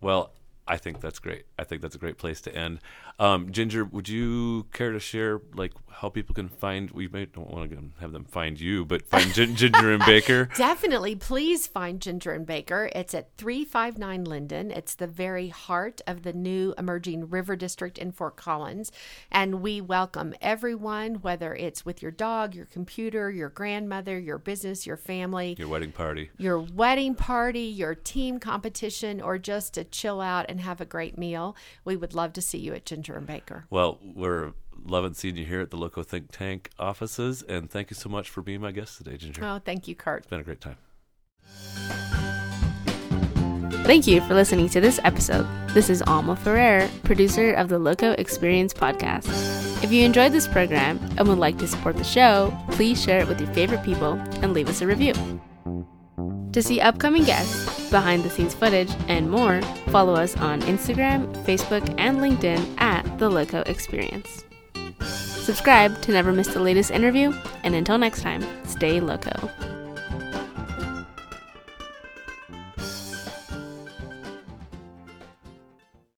Well, I think that's great. I think that's a great place to end. Um, Ginger, would you care to share like how people can find? We may don't want to have them find you, but find Gin- Ginger and Baker. Definitely, please find Ginger and Baker. It's at 359 Linden. It's the very heart of the new emerging river district in Fort Collins. And we welcome everyone, whether it's with your dog, your computer, your grandmother, your business, your family, Your wedding party. your wedding party, your team competition, or just to chill out and have a great meal. We would love to see you at Ginger and Baker. Well, we're loving seeing you here at the Loco Think Tank offices, and thank you so much for being my guest today, Ginger. Oh, thank you, Kurt. It's been a great time. Thank you for listening to this episode. This is Alma Ferrer, producer of the Loco Experience podcast. If you enjoyed this program and would like to support the show, please share it with your favorite people and leave us a review. To see upcoming guests, behind the scenes footage, and more, follow us on Instagram, Facebook, and LinkedIn at The Loco Experience. Subscribe to never miss the latest interview, and until next time, stay loco.